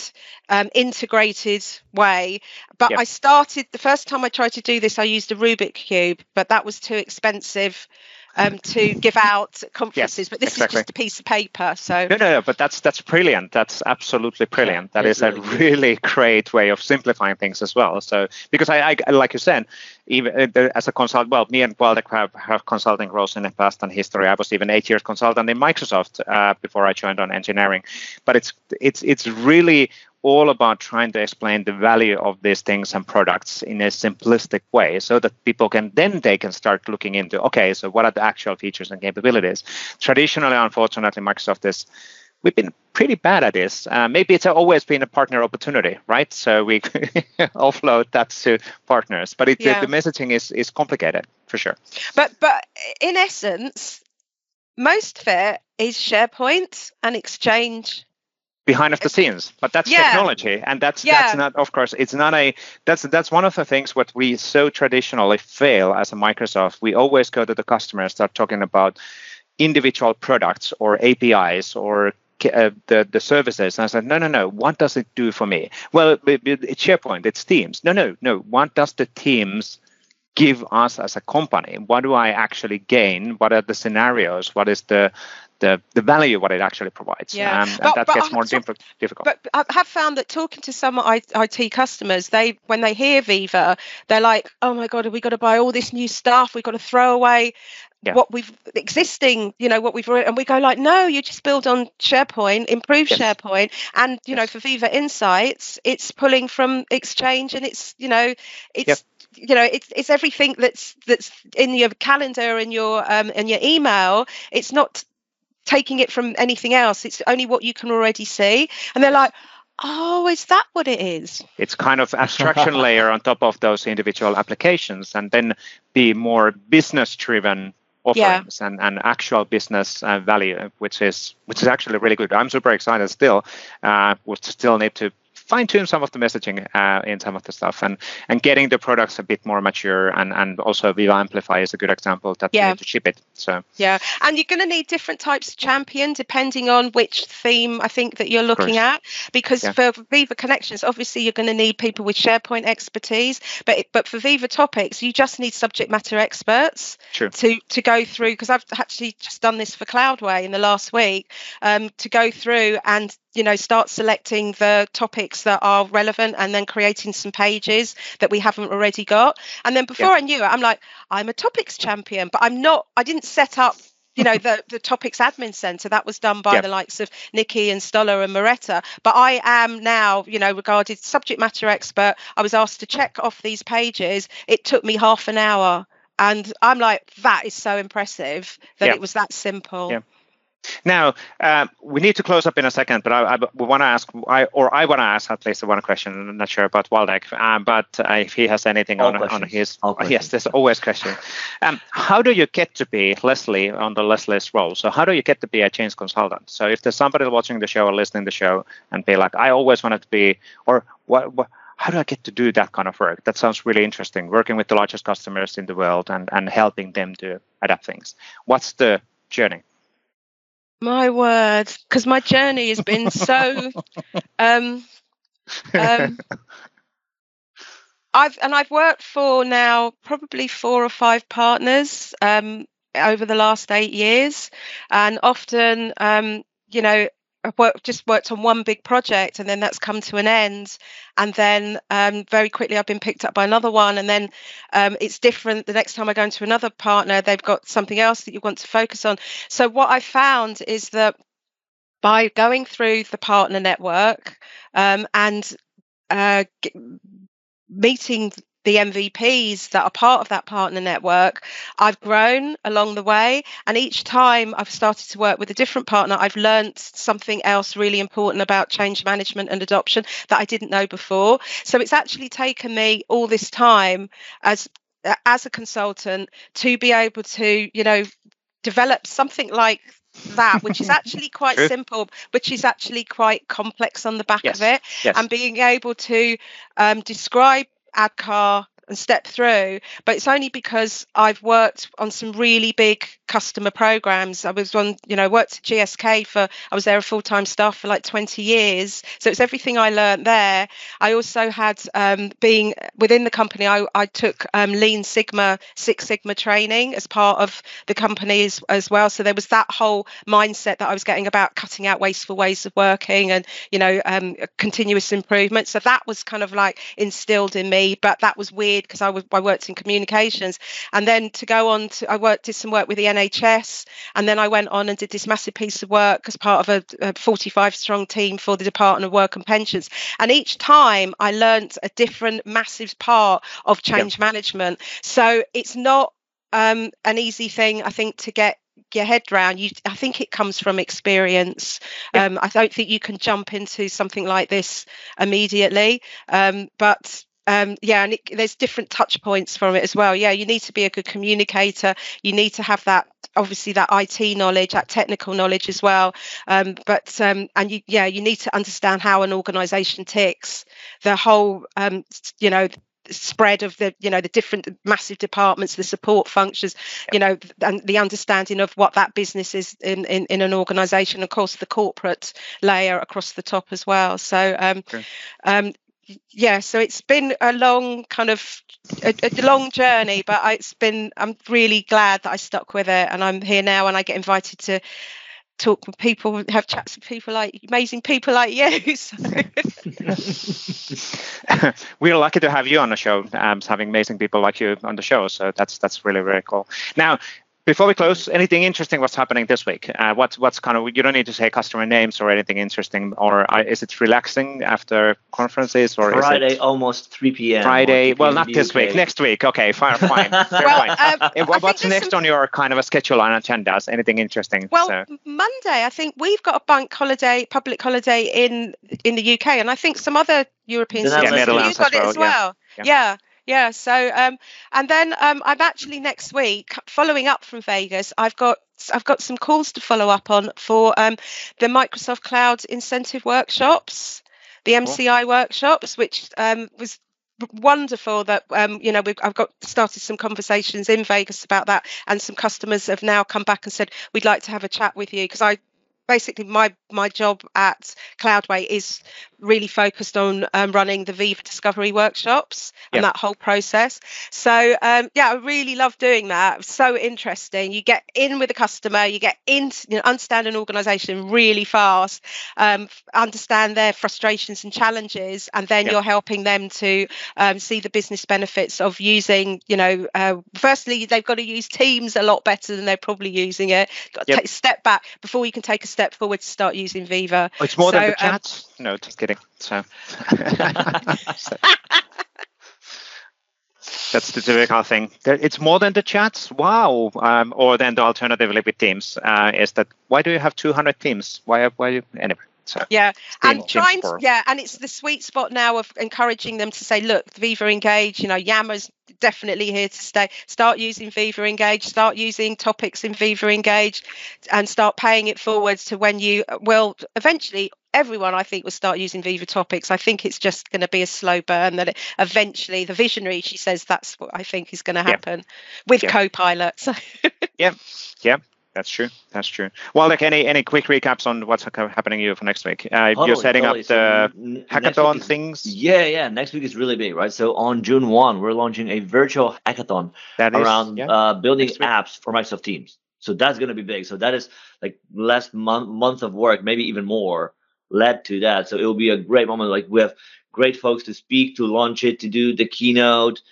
um, integrated way. But Yep. I started the first time I tried to do this, I used a Rubik cube, but that was too expensive um, to give out at conferences. but this exactly. is just a piece of paper. So No, no, no, but that's that's brilliant. That's absolutely brilliant. That it's is a really good. really great way of simplifying things as well. So because I, I like you said, even uh, as a consult, well, me and Waldek have, have consulting roles in the past and history. I was even eight years consultant in Microsoft uh, before I joined on engineering. But it's it's it's really all about trying to explain the value of these things and products in a simplistic way so that people can then they can start looking into okay so what are the actual features and capabilities traditionally unfortunately microsoft is we've been pretty bad at this uh, maybe it's always been a partner opportunity right so we offload that to partners but it, Yeah. the, the messaging is is complicated for sure but but in essence, most of it is SharePoint and Exchange. Behind of the scenes but that's Yeah. technology and that's Yeah. that's not of course it's not a that's that's one of the things what we so traditionally fail as a microsoft we always go to the customer and start talking about individual products or apis or uh, the the services and i said no no no what does it do for me well it- it- it's sharepoint it's teams no no no what does the teams give us as a company what do i actually gain what are the scenarios what is the the, the value what it actually provides. Yeah. Um, and but, that but gets more difficult. But I have found that talking to some IT customers, they when they hear Viva, they're like, "Oh my god, have we got to buy all this new stuff? We've got to throw away yeah. what we've existing, you know, what we've and we go like, no, you just build on SharePoint, improve yes. SharePoint, and you yes. know, for Viva Insights, it's pulling from Exchange, and it's you know, it's yep you know it's it's everything that's that's in your calendar and your um and your email it's not taking it from anything else it's only what you can already see and they're like oh is that what it is it's kind of abstraction layer on top of those individual applications and then be more business driven offerings yeah. and, and actual business uh, value, which is which is actually really good. I'm super excited still. Uh, we still need to fine tune some of the messaging uh, in some of the stuff and and getting the products a bit more mature and and also Viva Amplify is a good example that yeah. we need to ship it. So yeah, and you're going to need different types of champion depending on which theme I think that you're looking at because yeah. for Viva Connections, obviously you're going to need people with SharePoint expertise, but but for Viva Topics, you just need subject matter experts True. to to go through because I've actually just done this for Cloudway in the last week um, to go through and you know start selecting the topics that are relevant and then creating some pages that we haven't already got and then before yeah. i knew it i'm like i'm a topics champion but i'm not i didn't set up you know the, the topics admin center that was done by yeah. the likes of nikki and stoller and moretta. But i am now you know regarded subject matter expert. I was asked to check off these pages. It took me half an hour. And i'm like that is so impressive that yeah. it was that simple. Yeah now uh, we need to close up in a second, but I, I want to ask, I, or I want to ask at least one question. I'm not sure about Waldek, uh, but uh, if he has anything on, on his, yes, there's always question. Um, how do you get to be Leslie on the Leslie's role? So how do you get to be a change consultant? So if there's somebody watching the show or listening to the show and be like, I always wanted to be, or what, what how do I get to do that kind of work? That sounds really interesting. Working with the largest customers in the world and, and helping them to adapt things. What's the journey? My word, because my journey has been so. Um, um, I've and I've worked for now probably four or five partners um, over the last eight years, and often, um, you know, I've worked, just worked on one big project and then that's come to an end. And then um, very quickly I've been picked up by another one. And then um, it's different. The next time I go into another partner, they've got something else that you want to focus on. So what I found is that by going through the partner network um, and uh, meeting the MVPs that are part of that partner network, I've grown along the way. And each time I've started to work with a different partner, I've learned something else really important about change management and adoption that I didn't know before. So it's actually taken me all this time as as a consultant to be able to, you know, develop something like that, which is actually quite simple, which is actually quite complex on the back yes. of it, yes. and being able to um, describe ADKAR and step through but it's only because i've worked on some really big customer programs. I was on you know worked at gsk for i was there a full-time staff for like 20 years. So it's everything i learned there. I also had um, being within the company i, I took um, lean sigma six sigma training as part of the company as, as well. So there was that whole mindset that i was getting about cutting out wasteful ways of working and you know um, continuous improvement. So that was kind of like instilled in me but that was weird because I was I worked in communications, and then to go on to I worked did some work with the NHS, and then I went on and did this massive piece of work as part of a, a 45 strong team for the Department of Work and Pensions, and each time I learnt a different massive part of change management. So it's not um, an easy thing I think to get your head round. You i think it comes from experience. Yeah. um, i don't think you can jump into something like this immediately. Um, but um, yeah, and it, there's different touch points from it as well. Yeah, you need to be a good communicator. You need to have that, obviously, that IT knowledge, that technical knowledge as well. Um, but um, and you, yeah, you need to understand how an organisation ticks. The whole, um, you know, spread of the you know the different massive departments the support functions you know and the understanding of what that business is in in, in an organization of course the corporate layer across the top as well so um, okay. um yeah, so it's been a long kind of a, a long journey, but I, it's been. I'm really glad that I stuck with it, and I'm here now, and I get invited to talk with people, have chats with people like amazing people like you. So. We're lucky to have you on the show, um, having amazing people like you on the show. So that's that's really really cool. Now, before we close, anything interesting what's happening this week? Uh, what's what's kind of you don't need to say customer names or anything interesting, or uh, is it relaxing after conferences or Friday is it almost 3 p.m. Friday? 3 Well, not this the week. Next week. Okay, fine, fine. Fair well, fine. um, Uh, what- what's next some- on your kind of a schedule and agendas? Anything interesting? Well, So- Monday, I think we've got a bank holiday, public holiday in in the UK, and I think some other European The cities. Netherlands. You've got Yeah, it Netherlands as as well, well. yeah. Yeah. Yeah. So, um, and then um, I'm actually next week following up from Vegas. I've got I've got some calls to follow up on for um, the Microsoft Cloud Incentive Workshops, the MCI workshops, which um, was wonderful that um, you know we've, I've got started some conversations in Vegas about that, and some customers have now come back and said we'd like to have a chat with you because I basically my my job at Cloudway is really focused on um, running the Viva Discovery workshops and Yeah. that whole process. So um, yeah, I really love doing that. So interesting. You get in with a customer, you get in, you know, understand an organisation really fast, um, understand their frustrations and challenges, and then Yeah. you're helping them to um, see the business benefits of using. You know, uh, firstly they've got to use Teams a lot better than they're probably using it. Got to Yep. take a step back before you can take a step forward to start using Viva. Oh, it's more than So, the um, chat. no, just kidding. So. So- That's the typical thing. It's more than the chats. Wow. Um, or then the alternatively with Teams uh, is that why do you have 200 teams? Why? Why? You, anyway. So Yeah, and trying, to, yeah, and it's the sweet spot now of encouraging them to say, look, Viva Engage, you know, Yammer's definitely here to stay. Start using Viva Engage, start using topics in Viva Engage, and start paying it forwards to when you will eventually. Everyone, I think, will start using Viva Topics. I think it's just going to be a slow burn. That it, eventually, the visionary, she says, that's what I think is going to Yeah. happen with co pilots. Yeah. Copilot. So, that's true. That's true. Well, like any any quick recaps on what's happening you for next week? Uh, you're setting totally. up the n- n- next week hackathon is- things. Yeah, yeah. Next week is really big, right? So on June 1, we're launching a virtual hackathon That is around yeah. uh, building next week. apps for Microsoft Teams. So that's going to be big. So that is like last month month of work, maybe even more, led to that. So it will be a great moment. Like we have great folks to speak, to launch it, to do the keynote.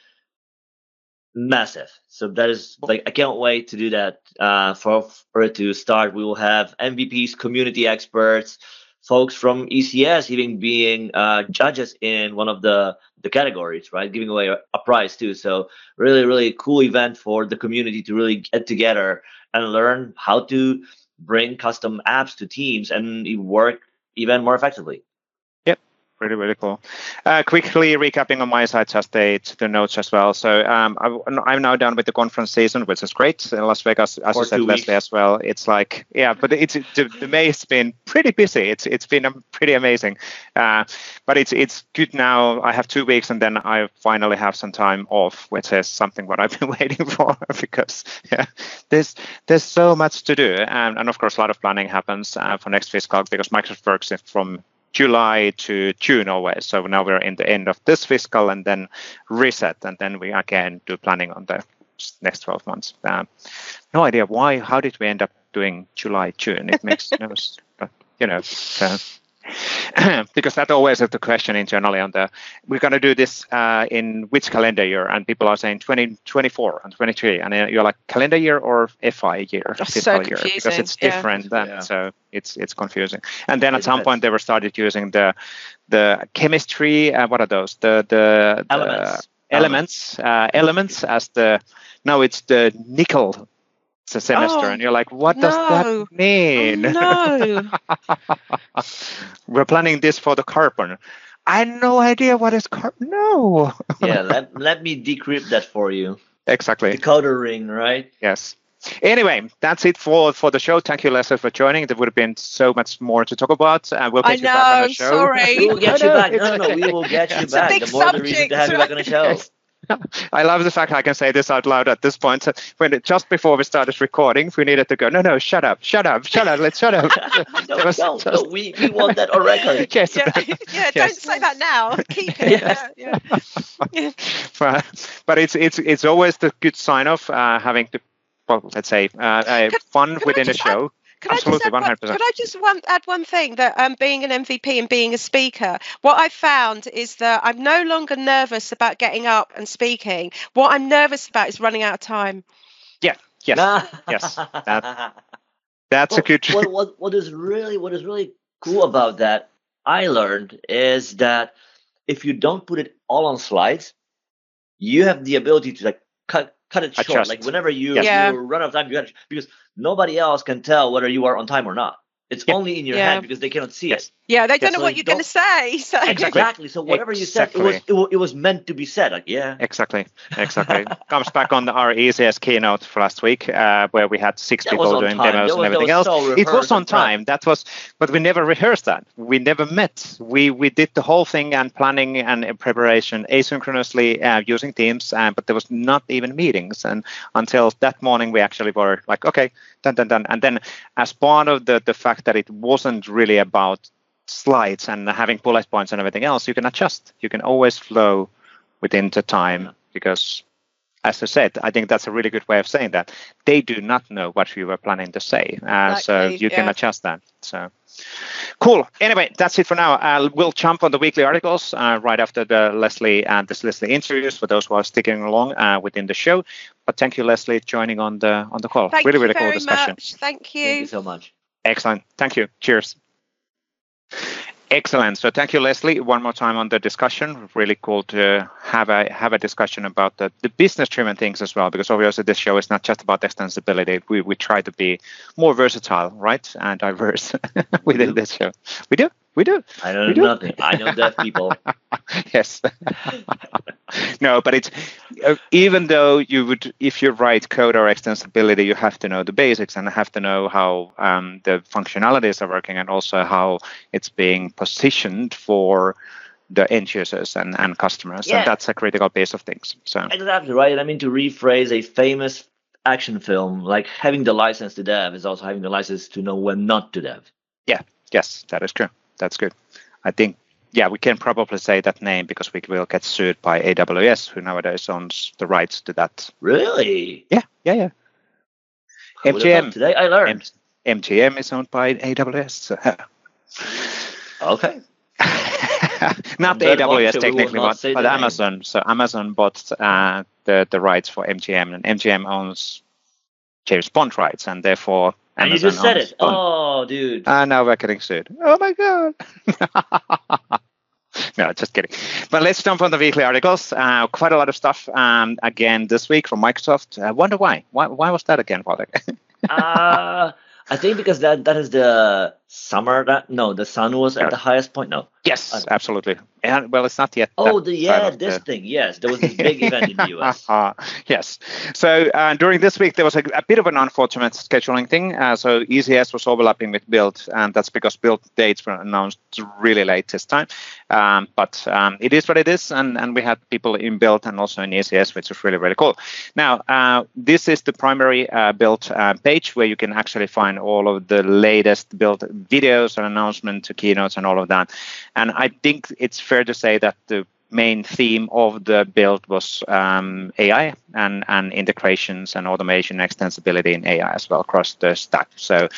Massive. So that is like I can't wait to do that. Uh, for for it to start, we will have MVPs, community experts, folks from ECS even being uh, judges in one of the the categories, right? Giving away a, a prize too. So really, really cool event for the community to really get together and learn how to bring custom apps to teams and work even more effectively. Really, really cool. Uh, quickly recapping on my side, just the, the notes as well. So um, I, I'm now done with the conference season, which is great. In Las Vegas, as you said, Leslie, as well. It's like, yeah, but it's the, the May has been pretty busy. It's it's been um, pretty amazing. Uh, but it's it's good now. I have two weeks, and then I finally have some time off, which is something what I've been waiting for because yeah, there's there's so much to do, and, and of course a lot of planning happens uh, for next fiscal because Microsoft works from July to June always. So now we're in the end of this fiscal and then reset, and then we again do planning on the next 12 months. Um, no idea why. How did we end up doing July June? It makes no, but you know. So. because that always is the question internally on the we're going to do this uh, in which calendar year and people are saying 2024 and 23 and uh, you're like calendar year or fi year That's fiscal so year because confusing, it's yeah. different then Yeah. so it's it's confusing and then at some depends. point they were started using the the chemistry uh, what are those the the, the Elements. elements uh, elements as the now it's the nickel s- semester Oh, and you're like what does that mean Oh, no. we're planning this for the carbon i had no idea what is carbon no yeah, let, let me decrypt that for you. exactly Decoder ring, right? Yes. Anyway, that's it for for the show. Thank you, Leslie, for joining. There would have been so much more to talk about. Uh, we'll get I you back on know, the show. sorry. We will get No, you no, back. it's No, no, we will get you It's a back. big The more the reason to have you back on the show. subject, I love the fact I can say this out loud at this point. So when it, just before we started recording, we needed to go. No, no, shut up, shut up, shut up. Let's shut up. no, no, just- no, we, we want that on record. yes, yeah, yeah don't say that now. Keep it. Yeah. Yeah, yeah. but, but it's it's it's always the good sign of uh, having to well, let's say uh, Could- fun could within the just add- show. Can Absolutely, I just add 100%. One, could I just one, add one thing that um, being an MVP and being a speaker, what I found is that I'm no longer nervous about getting up and speaking. What I'm nervous about is running out of time. Yeah. Yes. yes. That, that's well, a good. what, what, what is really what is really cool about that I learned is that if you don't put it all on slides, you have the ability to like cut cut it short. Adjust. Like whenever you, yeah. you run out of time, you got because nobody else can tell whether you are on time or not. It's yeah. only in your yeah. head because they cannot see it. Yeah, they don't know what you're going to say. So. Exactly. So whatever exactly. you said, it was, it was meant to be said. Like, yeah. Exactly. Exactly. Comes back on the, our ECS keynote for last week, uh, where we had six that people doing time. demos was, and everything else. So it was on time. That was, but we never rehearsed that. We never met. We we did the whole thing and planning and preparation asynchronously uh, using Teams, uh, but there was not even meetings. And until that morning, we actually were like, okay, done, done, done. And then as part of the the fact that it wasn't really about slides and having bullet points and everything else, you can adjust. You can always flow within the time because, as I said, I think that's a really good way of saying that. They do not know what you were planning to say, uh, exactly, so you yeah. can adjust that. So. Cool. Anyway, that's it for now. Uh, we'll jump on the weekly articles uh, right after the Leslie and this Leslie interviews for those who are sticking along uh, within the show. But thank you, Leslie, joining on the on the call. Thank really, really cool discussion. Much. Thank you. Thank you so much. Excellent. Thank you. Cheers. Excellent. So thank you, Leslie, one more time on the discussion. Really cool to have a have a discussion about the, the business driven things as well, because obviously this show is not just about extensibility. We we try to be more versatile, right, and diverse within this show. We do. We do. I know do. nothing. I know deaf people. yes. no, but it's uh, even though you would, if you write code or extensibility, you have to know the basics and have to know how um, the functionalities are working and also how it's being positioned for the end users and, and customers. Yeah. And that's a critical piece of things. So exactly right. I mean to rephrase a famous action film, like having the license to dev is also having the license to know when not to dev. Yeah. Yes, that is true that's good. I think yeah, we can probably say that name because we will get sued by AWS, who nowadays owns the rights to that. Really? Yeah, yeah, yeah. MGM today I learned. M- MGM is owned by AWS. So. okay. not the AWS technically, but, but Amazon. So Amazon bought uh, the the rights for MGM, and MGM owns James Bond rights, and therefore and you just said it. Oh, dude. Uh, now we're getting sued. Oh my god. no, just kidding. But let's jump on the weekly articles. Uh, quite a lot of stuff um, again this week from Microsoft. I wonder why. Why, why was that again, Father? uh, I think because that that is the summer that no, the sun was at the highest point. No. Yes, absolutely. And well, it's not yet. Oh, the, yeah, this the... thing. Yes, there was this big event in the US. Uh, yes. So uh, during this week, there was a, a, bit of an unfortunate scheduling thing. Uh, so ECS was overlapping with Build, and that's because Build dates were announced really late this time. Um, but um, it is what it is, and, and we had people in Build and also in ECS, which is really really cool. Now, uh, this is the primary uh, Build uh, page where you can actually find all of the latest Build videos and announcements, to keynotes, and all of that. And I think it's fair to say that the main theme of the build was um, AI and, and integrations and automation extensibility in AI as well across the stack. So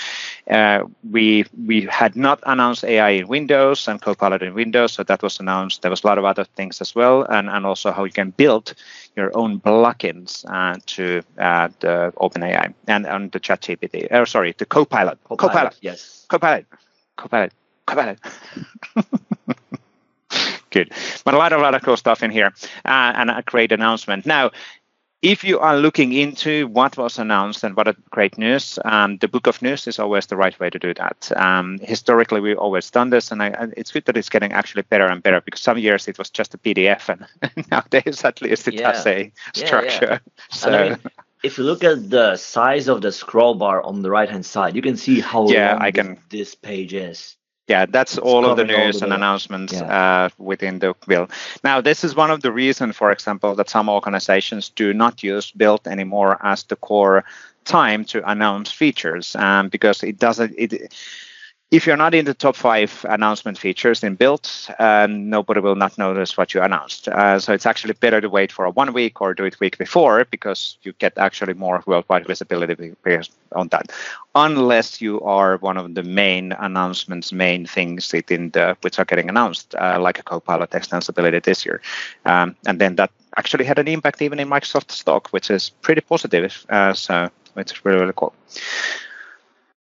uh, we we had not announced AI in Windows and Copilot in Windows, so that was announced. There was a lot of other things as well, and, and also how you can build your own plugins uh, to uh, the OpenAI and on the ChatGPT. Oh, sorry, the Copilot. Copilot. Copilot. Yes. Copilot. Copilot. Copilot. Good. But a lot of other cool stuff in here uh, and a great announcement. Now, if you are looking into what was announced and what a great news, um, the book of news is always the right way to do that. Um, historically, we've always done this, and I, it's good that it's getting actually better and better because some years it was just a PDF, and nowadays at least it yeah. has a structure. Yeah, yeah. So. I mean, if you look at the size of the scroll bar on the right hand side, you can see how yeah, long I can, this page is yeah, that's it's all of the news and announcements yeah. uh, within the Build. Now, this is one of the reasons, for example, that some organizations do not use build anymore as the core time to announce features um, because it doesn't it if you're not in the top five announcement features in build, um, nobody will not notice what you announced. Uh, so it's actually better to wait for a one week or do it week before because you get actually more worldwide visibility on that. Unless you are one of the main announcements, main things within the which are getting announced, uh, like a Copilot extensibility this year, um, and then that actually had an impact even in Microsoft stock, which is pretty positive. Uh, so it's really really cool.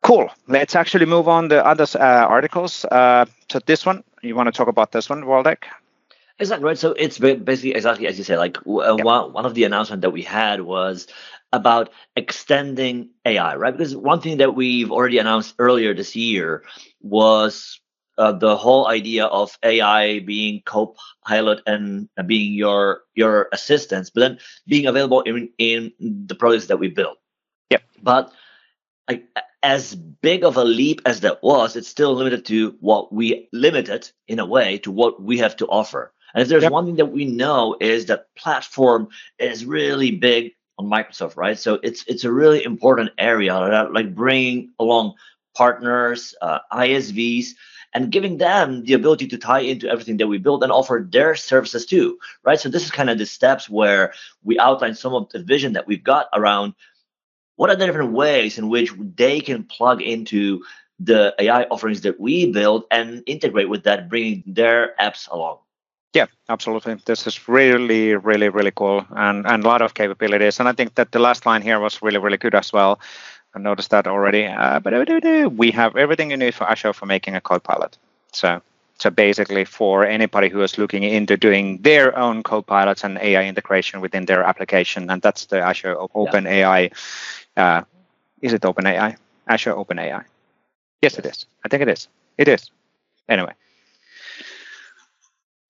Cool. Let's actually move on to other uh, articles. Uh, so this one, you want to talk about this one, Waldek? Exactly right. So it's basically exactly as you say. Like uh, yep. one, one of the announcements that we had was about extending AI, right? Because one thing that we've already announced earlier this year was uh, the whole idea of AI being co-pilot and being your your assistants, but then being available in in the products that we build. Yep. But like as big of a leap as that was, it's still limited to what we limited in a way to what we have to offer. And if there's yep. one thing that we know is that platform is really big on Microsoft, right? So it's it's a really important area, like bringing along partners, uh, ISVs, and giving them the ability to tie into everything that we build and offer their services too, right? So this is kind of the steps where we outline some of the vision that we've got around what are the different ways in which they can plug into the AI offerings that we build and integrate with that, bringing their apps along? Yeah, absolutely. This is really, really, really cool and, and a lot of capabilities. And I think that the last line here was really, really good as well. I noticed that already. Uh, but we have everything you need for Azure for making a copilot. So so basically, for anybody who is looking into doing their own copilots and AI integration within their application, and that's the Azure Open yeah. AI uh, is it Open AI? Azure Open AI. Yes, it is. I think it is. It is. Anyway,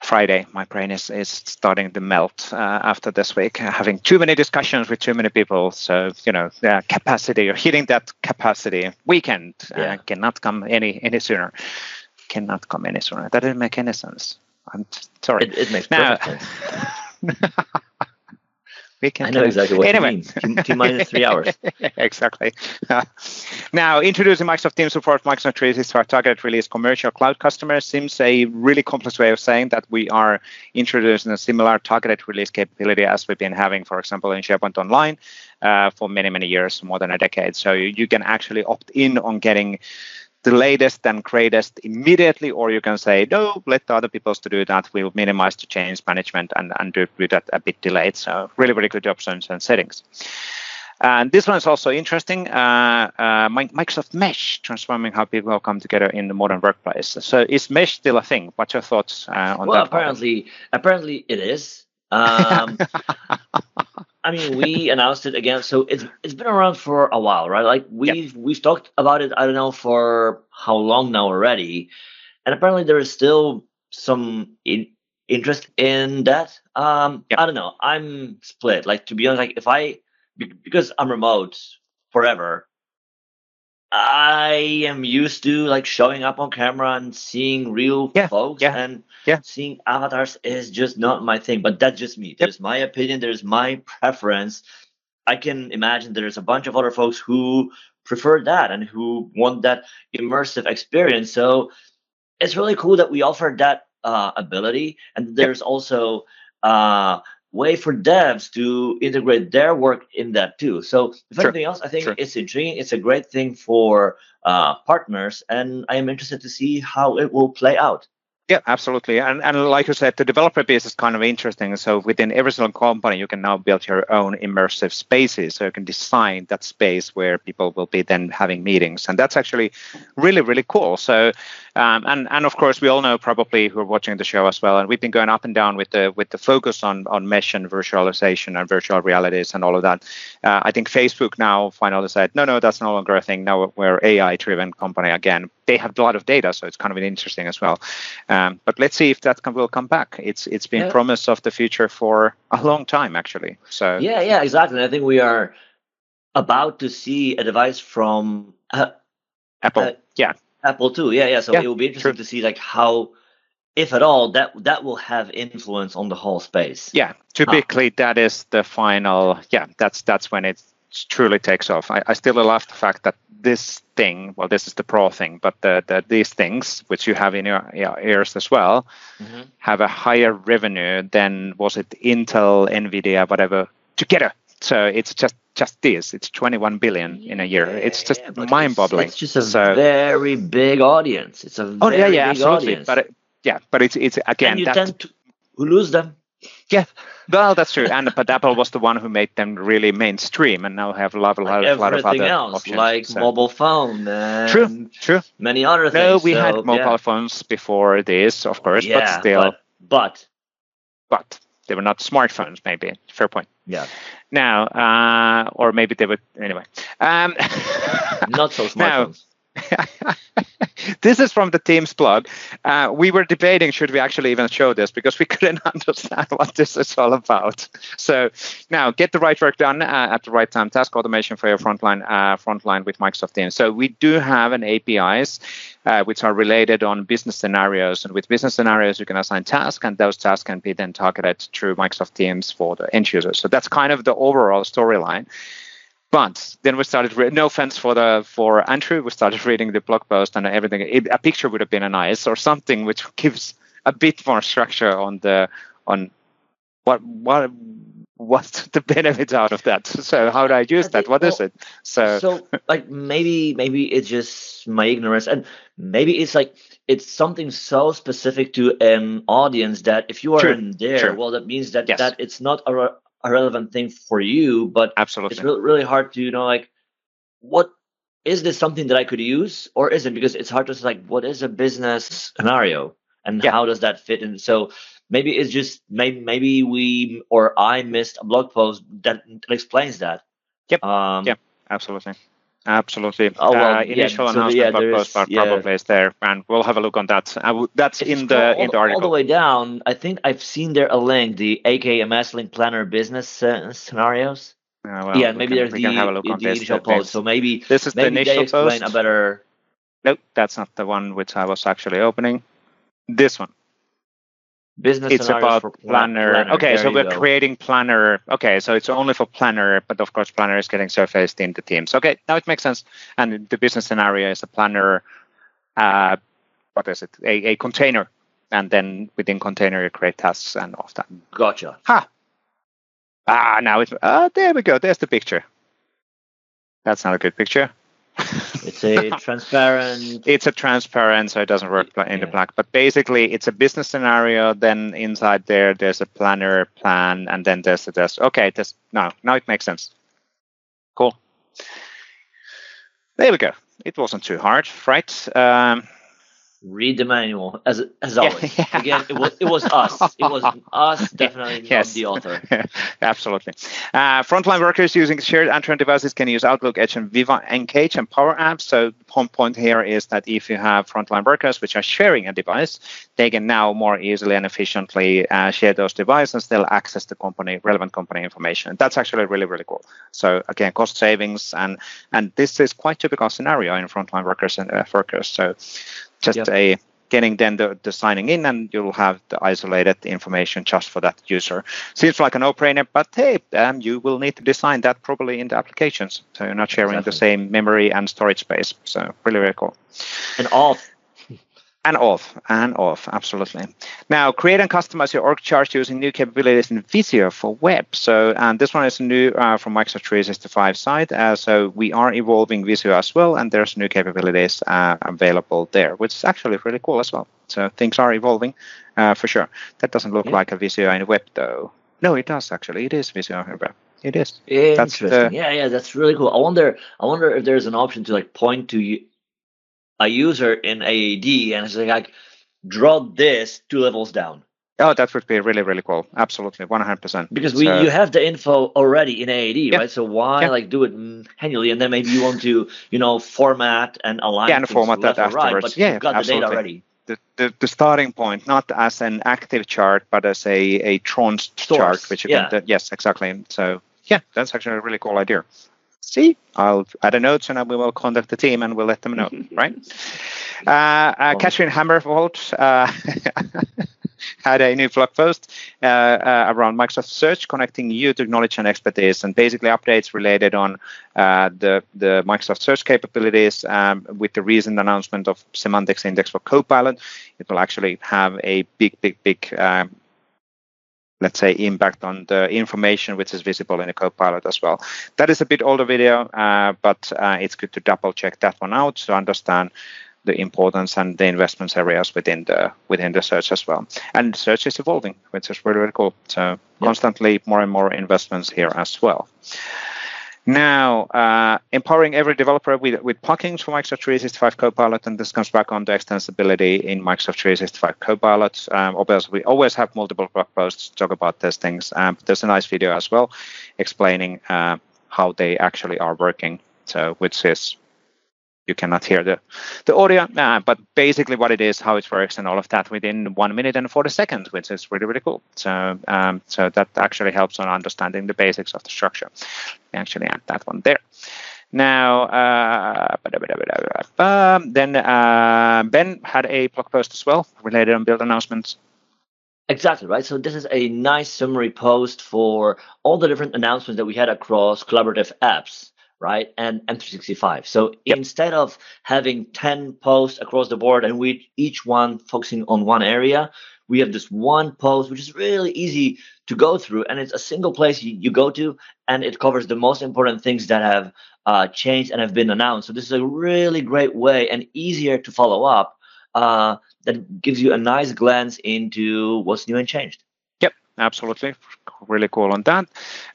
Friday, my brain is, is starting to melt uh, after this week, having too many discussions with too many people. So, you know, the capacity, you're hitting that capacity weekend uh, yeah. uh, cannot come any any sooner. Cannot come any sooner. That doesn't make any sense. I'm sorry. It, it makes now, sense. we can. I know exactly what anyway. you mean. T minus three hours. exactly. Uh, now, introducing Microsoft Teams support Microsoft 365 target release commercial cloud customers seems a really complex way of saying that we are introducing a similar targeted release capability as we've been having, for example, in SharePoint Online uh, for many, many years, more than a decade. So you, you can actually opt in on getting the latest and greatest immediately, or you can say, no, let the other people to do that. We'll minimize the change management and, and do, do that a bit delayed. So really, really good options and settings. And this one is also interesting. Uh, uh, Microsoft Mesh transforming how people come together in the modern workplace. So is Mesh still a thing? What's your thoughts uh, on well, that? Well, apparently, apparently it is. Um, I mean, we announced it again, so it's it's been around for a while, right? Like we've we've talked about it. I don't know for how long now already, and apparently there is still some in, interest in that. Um, I don't know. I'm split. Like to be honest, like if I because I'm remote forever, I am used to like showing up on camera and seeing real yeah, folks yeah, and yeah. seeing avatars is just not my thing. But that's just me. Yep. There's my opinion. There's my preference. I can imagine there's a bunch of other folks who prefer that and who want that immersive experience. So it's really cool that we offer that uh, ability. And there's yep. also uh, way for devs to integrate their work in that too. So if sure. anything else, I think sure. it's intriguing. It's a great thing for uh, partners, and I am interested to see how it will play out. Yeah, absolutely. And and like you said, the developer base is kind of interesting. So within every single company, you can now build your own immersive spaces. So you can design that space where people will be then having meetings, and that's actually really really cool. So um, and and of course, we all know probably who are watching the show as well, and we've been going up and down with the with the focus on on mesh and virtualization and virtual realities and all of that. Uh, I think Facebook now finally said, no, no, that's no longer a thing. Now we're AI-driven company again. They have a lot of data, so it's kind of interesting as well. Um, but let's see if that can, will come back. It's it's been yeah. promise of the future for a long time actually. So yeah, yeah, exactly. I think we are about to see a device from uh, Apple. Uh, yeah, Apple too. Yeah, yeah. So yeah, it will be interesting true. to see like how, if at all, that that will have influence on the whole space. Yeah, typically that is the final. Yeah, that's that's when it truly takes off. I, I still love the fact that this thing, well, this is the Pro thing, but the, the these things which you have in your, your ears as well, mm-hmm. have a higher revenue than was it Intel, Nvidia, whatever together. So it's just just this. It's 21 billion in a year. It's just yeah, mind-boggling. It's, it's, just a so, very big audience. It's a oh yeah yeah absolutely. Audience. But it, yeah, but it's it's again and you tend to lose them. Yeah, well, that's true. And but Apple was the one who made them really mainstream, and now have a lot, a lot, like a lot of other else, options. like so. mobile phone. true, true. Many other things. No, we so, had mobile yeah. phones before this, of course, yeah, but still. But, but they were not smartphones. Maybe fair point. Yeah. Now, uh, or maybe they would anyway. Um, not so smartphones. this is from the team's blog. Uh, we were debating should we actually even show this because we couldn't understand what this is all about. So now get the right work done uh, at the right time. Task automation for your frontline uh, frontline with Microsoft Teams. So we do have an APIs uh, which are related on business scenarios, and with business scenarios you can assign tasks, and those tasks can be then targeted through Microsoft Teams for the end users. So that's kind of the overall storyline. But then we started. Re- no offense for the for Andrew, we started reading the blog post and everything. It, a picture would have been a nice or something which gives a bit more structure on the on what what what's the benefit out of that? So how do I use I that? What well, is it? So so like maybe maybe it's just my ignorance and maybe it's like it's something so specific to an audience that if you are True. in there, True. well, that means that yes. that it's not a, a relevant thing for you, but absolutely, it's really, really hard to you know like what is this something that I could use or isn't because it's hard to say like what is a business scenario and yeah. how does that fit in. So maybe it's just maybe maybe we or I missed a blog post that, that explains that. Yep. Um, yep. Absolutely. Absolutely. Oh, well, uh, initial yeah, announcement so, yeah, part yeah. probably is there, and we'll have a look on that. Uh, that's if in the in the article. All the way down, I think I've seen there a link, the AKMS link planner business uh, scenarios. Uh, well, yeah, maybe can, there's the, have a look on the this, initial post. So maybe this is maybe the initial post. a better. Nope, that's not the one which I was actually opening. This one. Business it's about planner. planner. Okay, there so we're go. creating planner. Okay, so it's only for planner, but of course planner is getting surfaced in the teams. Okay, now it makes sense. And the business scenario is a planner. Uh, what is it? A, a container, and then within container you create tasks and all that. Gotcha. Ha. Ah, now it's. Ah, there we go. There's the picture. That's not a good picture. It's a transparent. It's a transparent, so it doesn't work in yeah. the black. But basically, it's a business scenario. Then inside there, there's a planner plan, and then there's the test. Okay, this now now it makes sense. Cool. There we go. It wasn't too hard, right? Um, read the manual as as always. Yeah, yeah. Again, it was it was us. It was us definitely yes. not the author. Absolutely. Uh, frontline workers using shared Android devices can use Outlook, Edge, and Viva Engage and Power Apps. So the point here is that if you have frontline workers which are sharing a device, they can now more easily and efficiently uh, share those devices and still access the company relevant company information. That's actually really really cool. So again, cost savings and and this is quite typical scenario in frontline workers and uh, workers. So just yep. a getting then the, the signing in and you'll have the isolated information just for that user. Seems like a no-brainer, but hey, um, you will need to design that properly in the applications. So you're not sharing exactly. the same memory and storage space. So really, really cool. And all and off, and off, absolutely. Now, create and customize your org chart using new capabilities in Visio for web. So, and this one is new uh, from Microsoft 365 side. Uh, so we are evolving Visio as well, and there's new capabilities uh, available there, which is actually really cool as well. So things are evolving uh, for sure. That doesn't look yeah. like a Visio in web though. No, it does actually. It is Visio in web. It is. Interesting. The, yeah, yeah, that's really cool. I wonder. I wonder if there's an option to like point to a user in AAD and say like draw this two levels down. Oh, that would be really, really cool. Absolutely, one hundred percent. Because we, so, you uh, have the info already in AAD, yeah. right? So why yeah. like do it manually, and then maybe you want to, you know, format and align. Yeah, and format that afterwards. Right, but yeah, you've got absolutely. the data already. The, the, the, starting point, not as an active chart, but as a a tranced chart, which you yeah. can. yes, exactly. So yeah, that's actually a really cool idea see, I'll add a note and we will contact the team and we'll let them know, right? Uh, uh, Kathrine Hammervold, uh, had a new blog post uh, uh, around Microsoft Search, connecting you to knowledge and expertise, and basically updates related on uh, the the Microsoft Search capabilities. Um, with the recent announcement of Semantics Index for Copilot, it will actually have a big, big, big um, let's say, impact on the information which is visible in the Copilot as well. That is a bit older video, uh, but uh, it's good to double check that one out to understand the importance and the investments areas within the within the search as well. And search is evolving, which is really, really cool. So constantly more and more investments here as well. Now, uh, empowering every developer with, with plugins for Microsoft 365 Copilot, and this comes back on the extensibility in Microsoft 365 Copilot. Um, obviously, we always have multiple blog posts to talk about these things. Um, there's a nice video as well explaining uh, how they actually are working, so which is you cannot hear the, the audio, uh, but basically what it is, how it works, and all of that within one minute and 40 seconds, which is really, really cool. So, um, so that actually helps on understanding the basics of the structure. Actually, add that one there. Now, uh, then uh, Ben had a blog post as well related on build announcements. Exactly right. So this is a nice summary post for all the different announcements that we had across collaborative apps right? And M365. So yep. instead of having 10 posts across the board and we each one focusing on one area, we have this one post which is really easy to go through and it's a single place you, you go to and it covers the most important things that have uh, changed and have been announced. So this is a really great way and easier to follow up uh, that gives you a nice glance into what's new and changed absolutely. Really cool on that.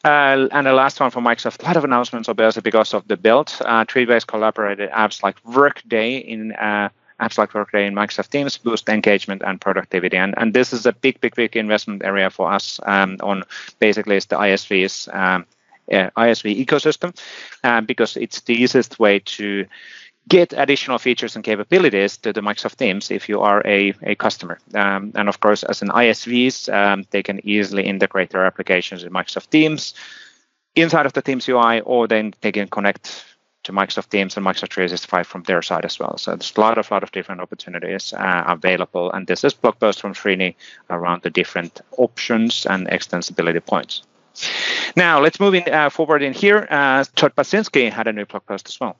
Uh, and the last one for microsoft a lot of announcements obviously because of the build. Uh, three-ways collaborated apps like workday in uh, apps like workday in microsoft teams boost engagement and productivity. And, and this is a big big big investment area for us um, on basically it's the isv's um, uh, isv ecosystem uh, because it's the easiest way to get additional features and capabilities to the Microsoft Teams if you are a, a customer. Um, and of course, as an ISVs, um, they can easily integrate their applications in Microsoft Teams inside of the Teams UI, or then they can connect to Microsoft Teams and Microsoft 365 from their side as well. So there's a lot of lot of different opportunities uh, available, and this is blog post from Srini around the different options and extensibility points. Now let's move in uh, forward in here. Uh, Todd Baginski had a new blog post as well.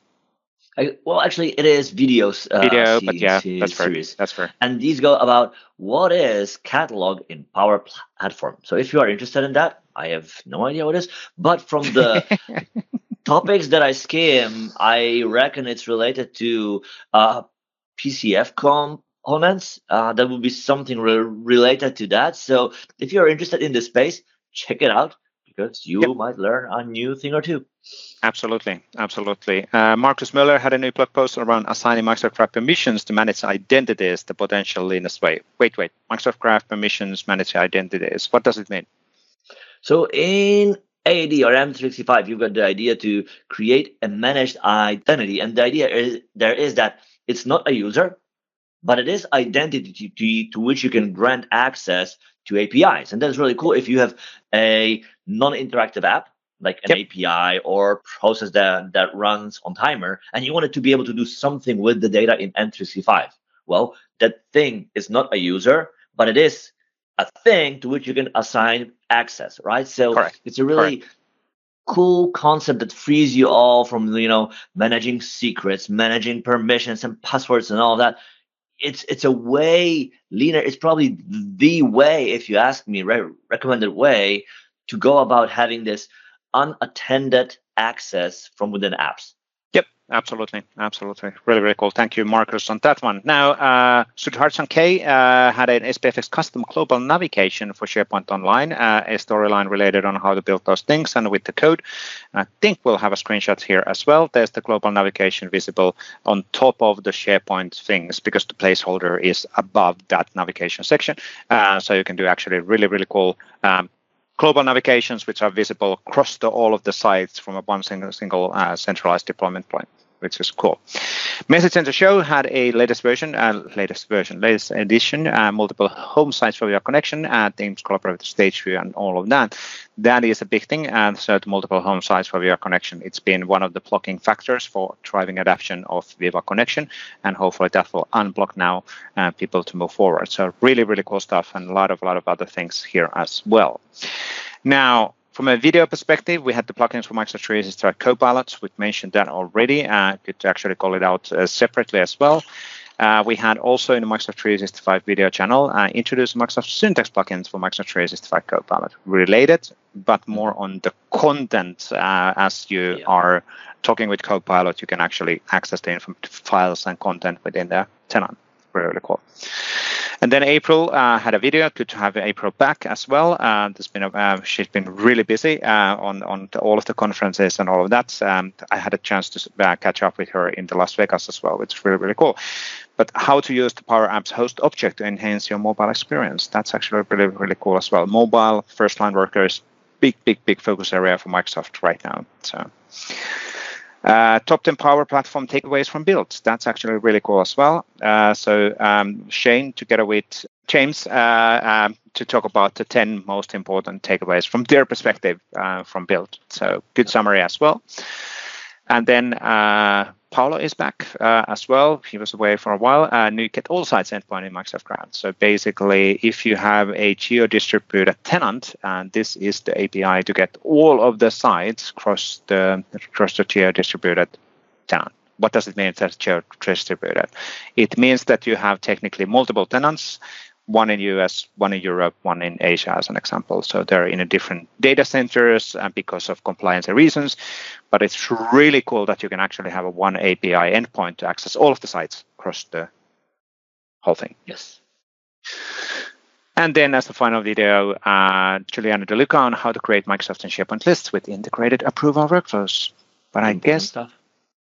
Well, actually, it is videos. Uh, Video, but yeah, that's fair. Series. That's fair. And these go about what is catalog in Power Platform. So if you are interested in that, I have no idea what it is. But from the topics that I skim, I reckon it's related to uh, PCF components. Uh, that would be something re- related to that. So if you're interested in this space, check it out because you yep. might learn a new thing or two. Absolutely, absolutely. Uh, Marcus Møller had a new blog post around assigning Microsoft Graph permissions to manage identities the potential leanest way. Wait, wait. Microsoft Graph permissions manage identities. What does it mean? So in AD or M365, you've got the idea to create a managed identity, and the idea is there is that it's not a user, but it is identity to, to which you can grant access to APIs, and that's really cool. If you have a non-interactive app like an yep. API or process that, that runs on timer, and you want it to be able to do something with the data in M365. Well, that thing is not a user, but it is a thing to which you can assign access, right? So Correct. it's a really Correct. cool concept that frees you all from you know managing secrets, managing permissions and passwords and all that. It's it's a way leaner. It's probably the way, if you ask me, re- recommended way to go about having this unattended access from within apps. Yep, absolutely, absolutely, really, really cool. Thank you, Marcus, on that one. Now, uh, Sudharshan K uh, had an SPFX custom global navigation for SharePoint Online, uh, a storyline related on how to build those things and with the code. I think we'll have a screenshot here as well. There's the global navigation visible on top of the SharePoint things because the placeholder is above that navigation section. Uh, so you can do actually really, really cool um, global navigations which are visible across the, all of the sites from a one single, single uh, centralized deployment point. Which is cool. Message Center Show had a latest version, uh, latest version, latest edition, uh, multiple home sites for your connection, uh, Teams collaborative stage view, and all of that. That is a big thing. And so, multiple home sites for your connection. It's been one of the blocking factors for driving adoption of Viva Connection, and hopefully that will unblock now uh, people to move forward. So, really, really cool stuff, and a lot of, a lot of other things here as well. Now, from a video perspective, we had the plugins for Microsoft 365 Copilot. We've mentioned that already. Uh, could actually call it out uh, separately as well. Uh, we had also in the Microsoft 365 video channel uh, introduced Microsoft Syntex plugins for Microsoft 365 Copilot, related, but more on the content. Uh, as you yeah. are talking with Copilot, you can actually access the files and content within the tenant. Really, cool. And then April uh, had a video. Good to have April back as well. Uh, there's been a, uh, she's been really busy uh, on on the, all of the conferences and all of that. I had a chance to uh, catch up with her in the Las Vegas as well, which is really really cool. But how to use the Power Apps host object to enhance your mobile experience? That's actually really really cool as well. Mobile first line workers, big big big focus area for Microsoft right now. So. Uh, top 10 Power Platform takeaways from builds. That's actually really cool as well. Uh, so um, Shane, together with James, uh, um, to talk about the 10 most important takeaways from their perspective uh, from build. So good summary as well. And then uh, Paolo is back uh, as well. He was away for a while. And you get all sites endpoint in Microsoft Graph. So basically, if you have a geo-distributed tenant, and this is the API to get all of the sites across the across the geo-distributed tenant. What does it mean that geo-distributed? It means that you have technically multiple tenants one in US, one in Europe, one in Asia, as an example. So they're in a different data centers and because of compliance reasons. But it's really cool that you can actually have a one API endpoint to access all of the sites across the whole thing. Yes. And then as the final video, uh, Juliana DeLuca on how to create Microsoft and SharePoint lists with integrated approval workflows. But I guess stuff.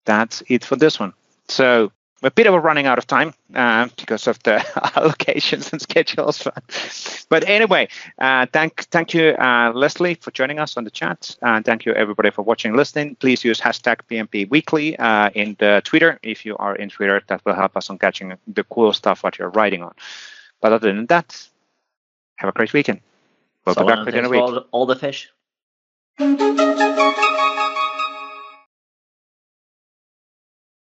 that's it for this one. So a bit of a running out of time uh, because of the allocations and schedules. but anyway, uh, thank thank you, uh, Leslie, for joining us on the chat. And thank you, everybody, for watching and listening. Please use hashtag PnP Weekly uh, in the Twitter if you are in Twitter. That will help us on catching the cool stuff what you're writing on. But other than that, have a great weekend. We'll so be back within a week. All the, all the fish.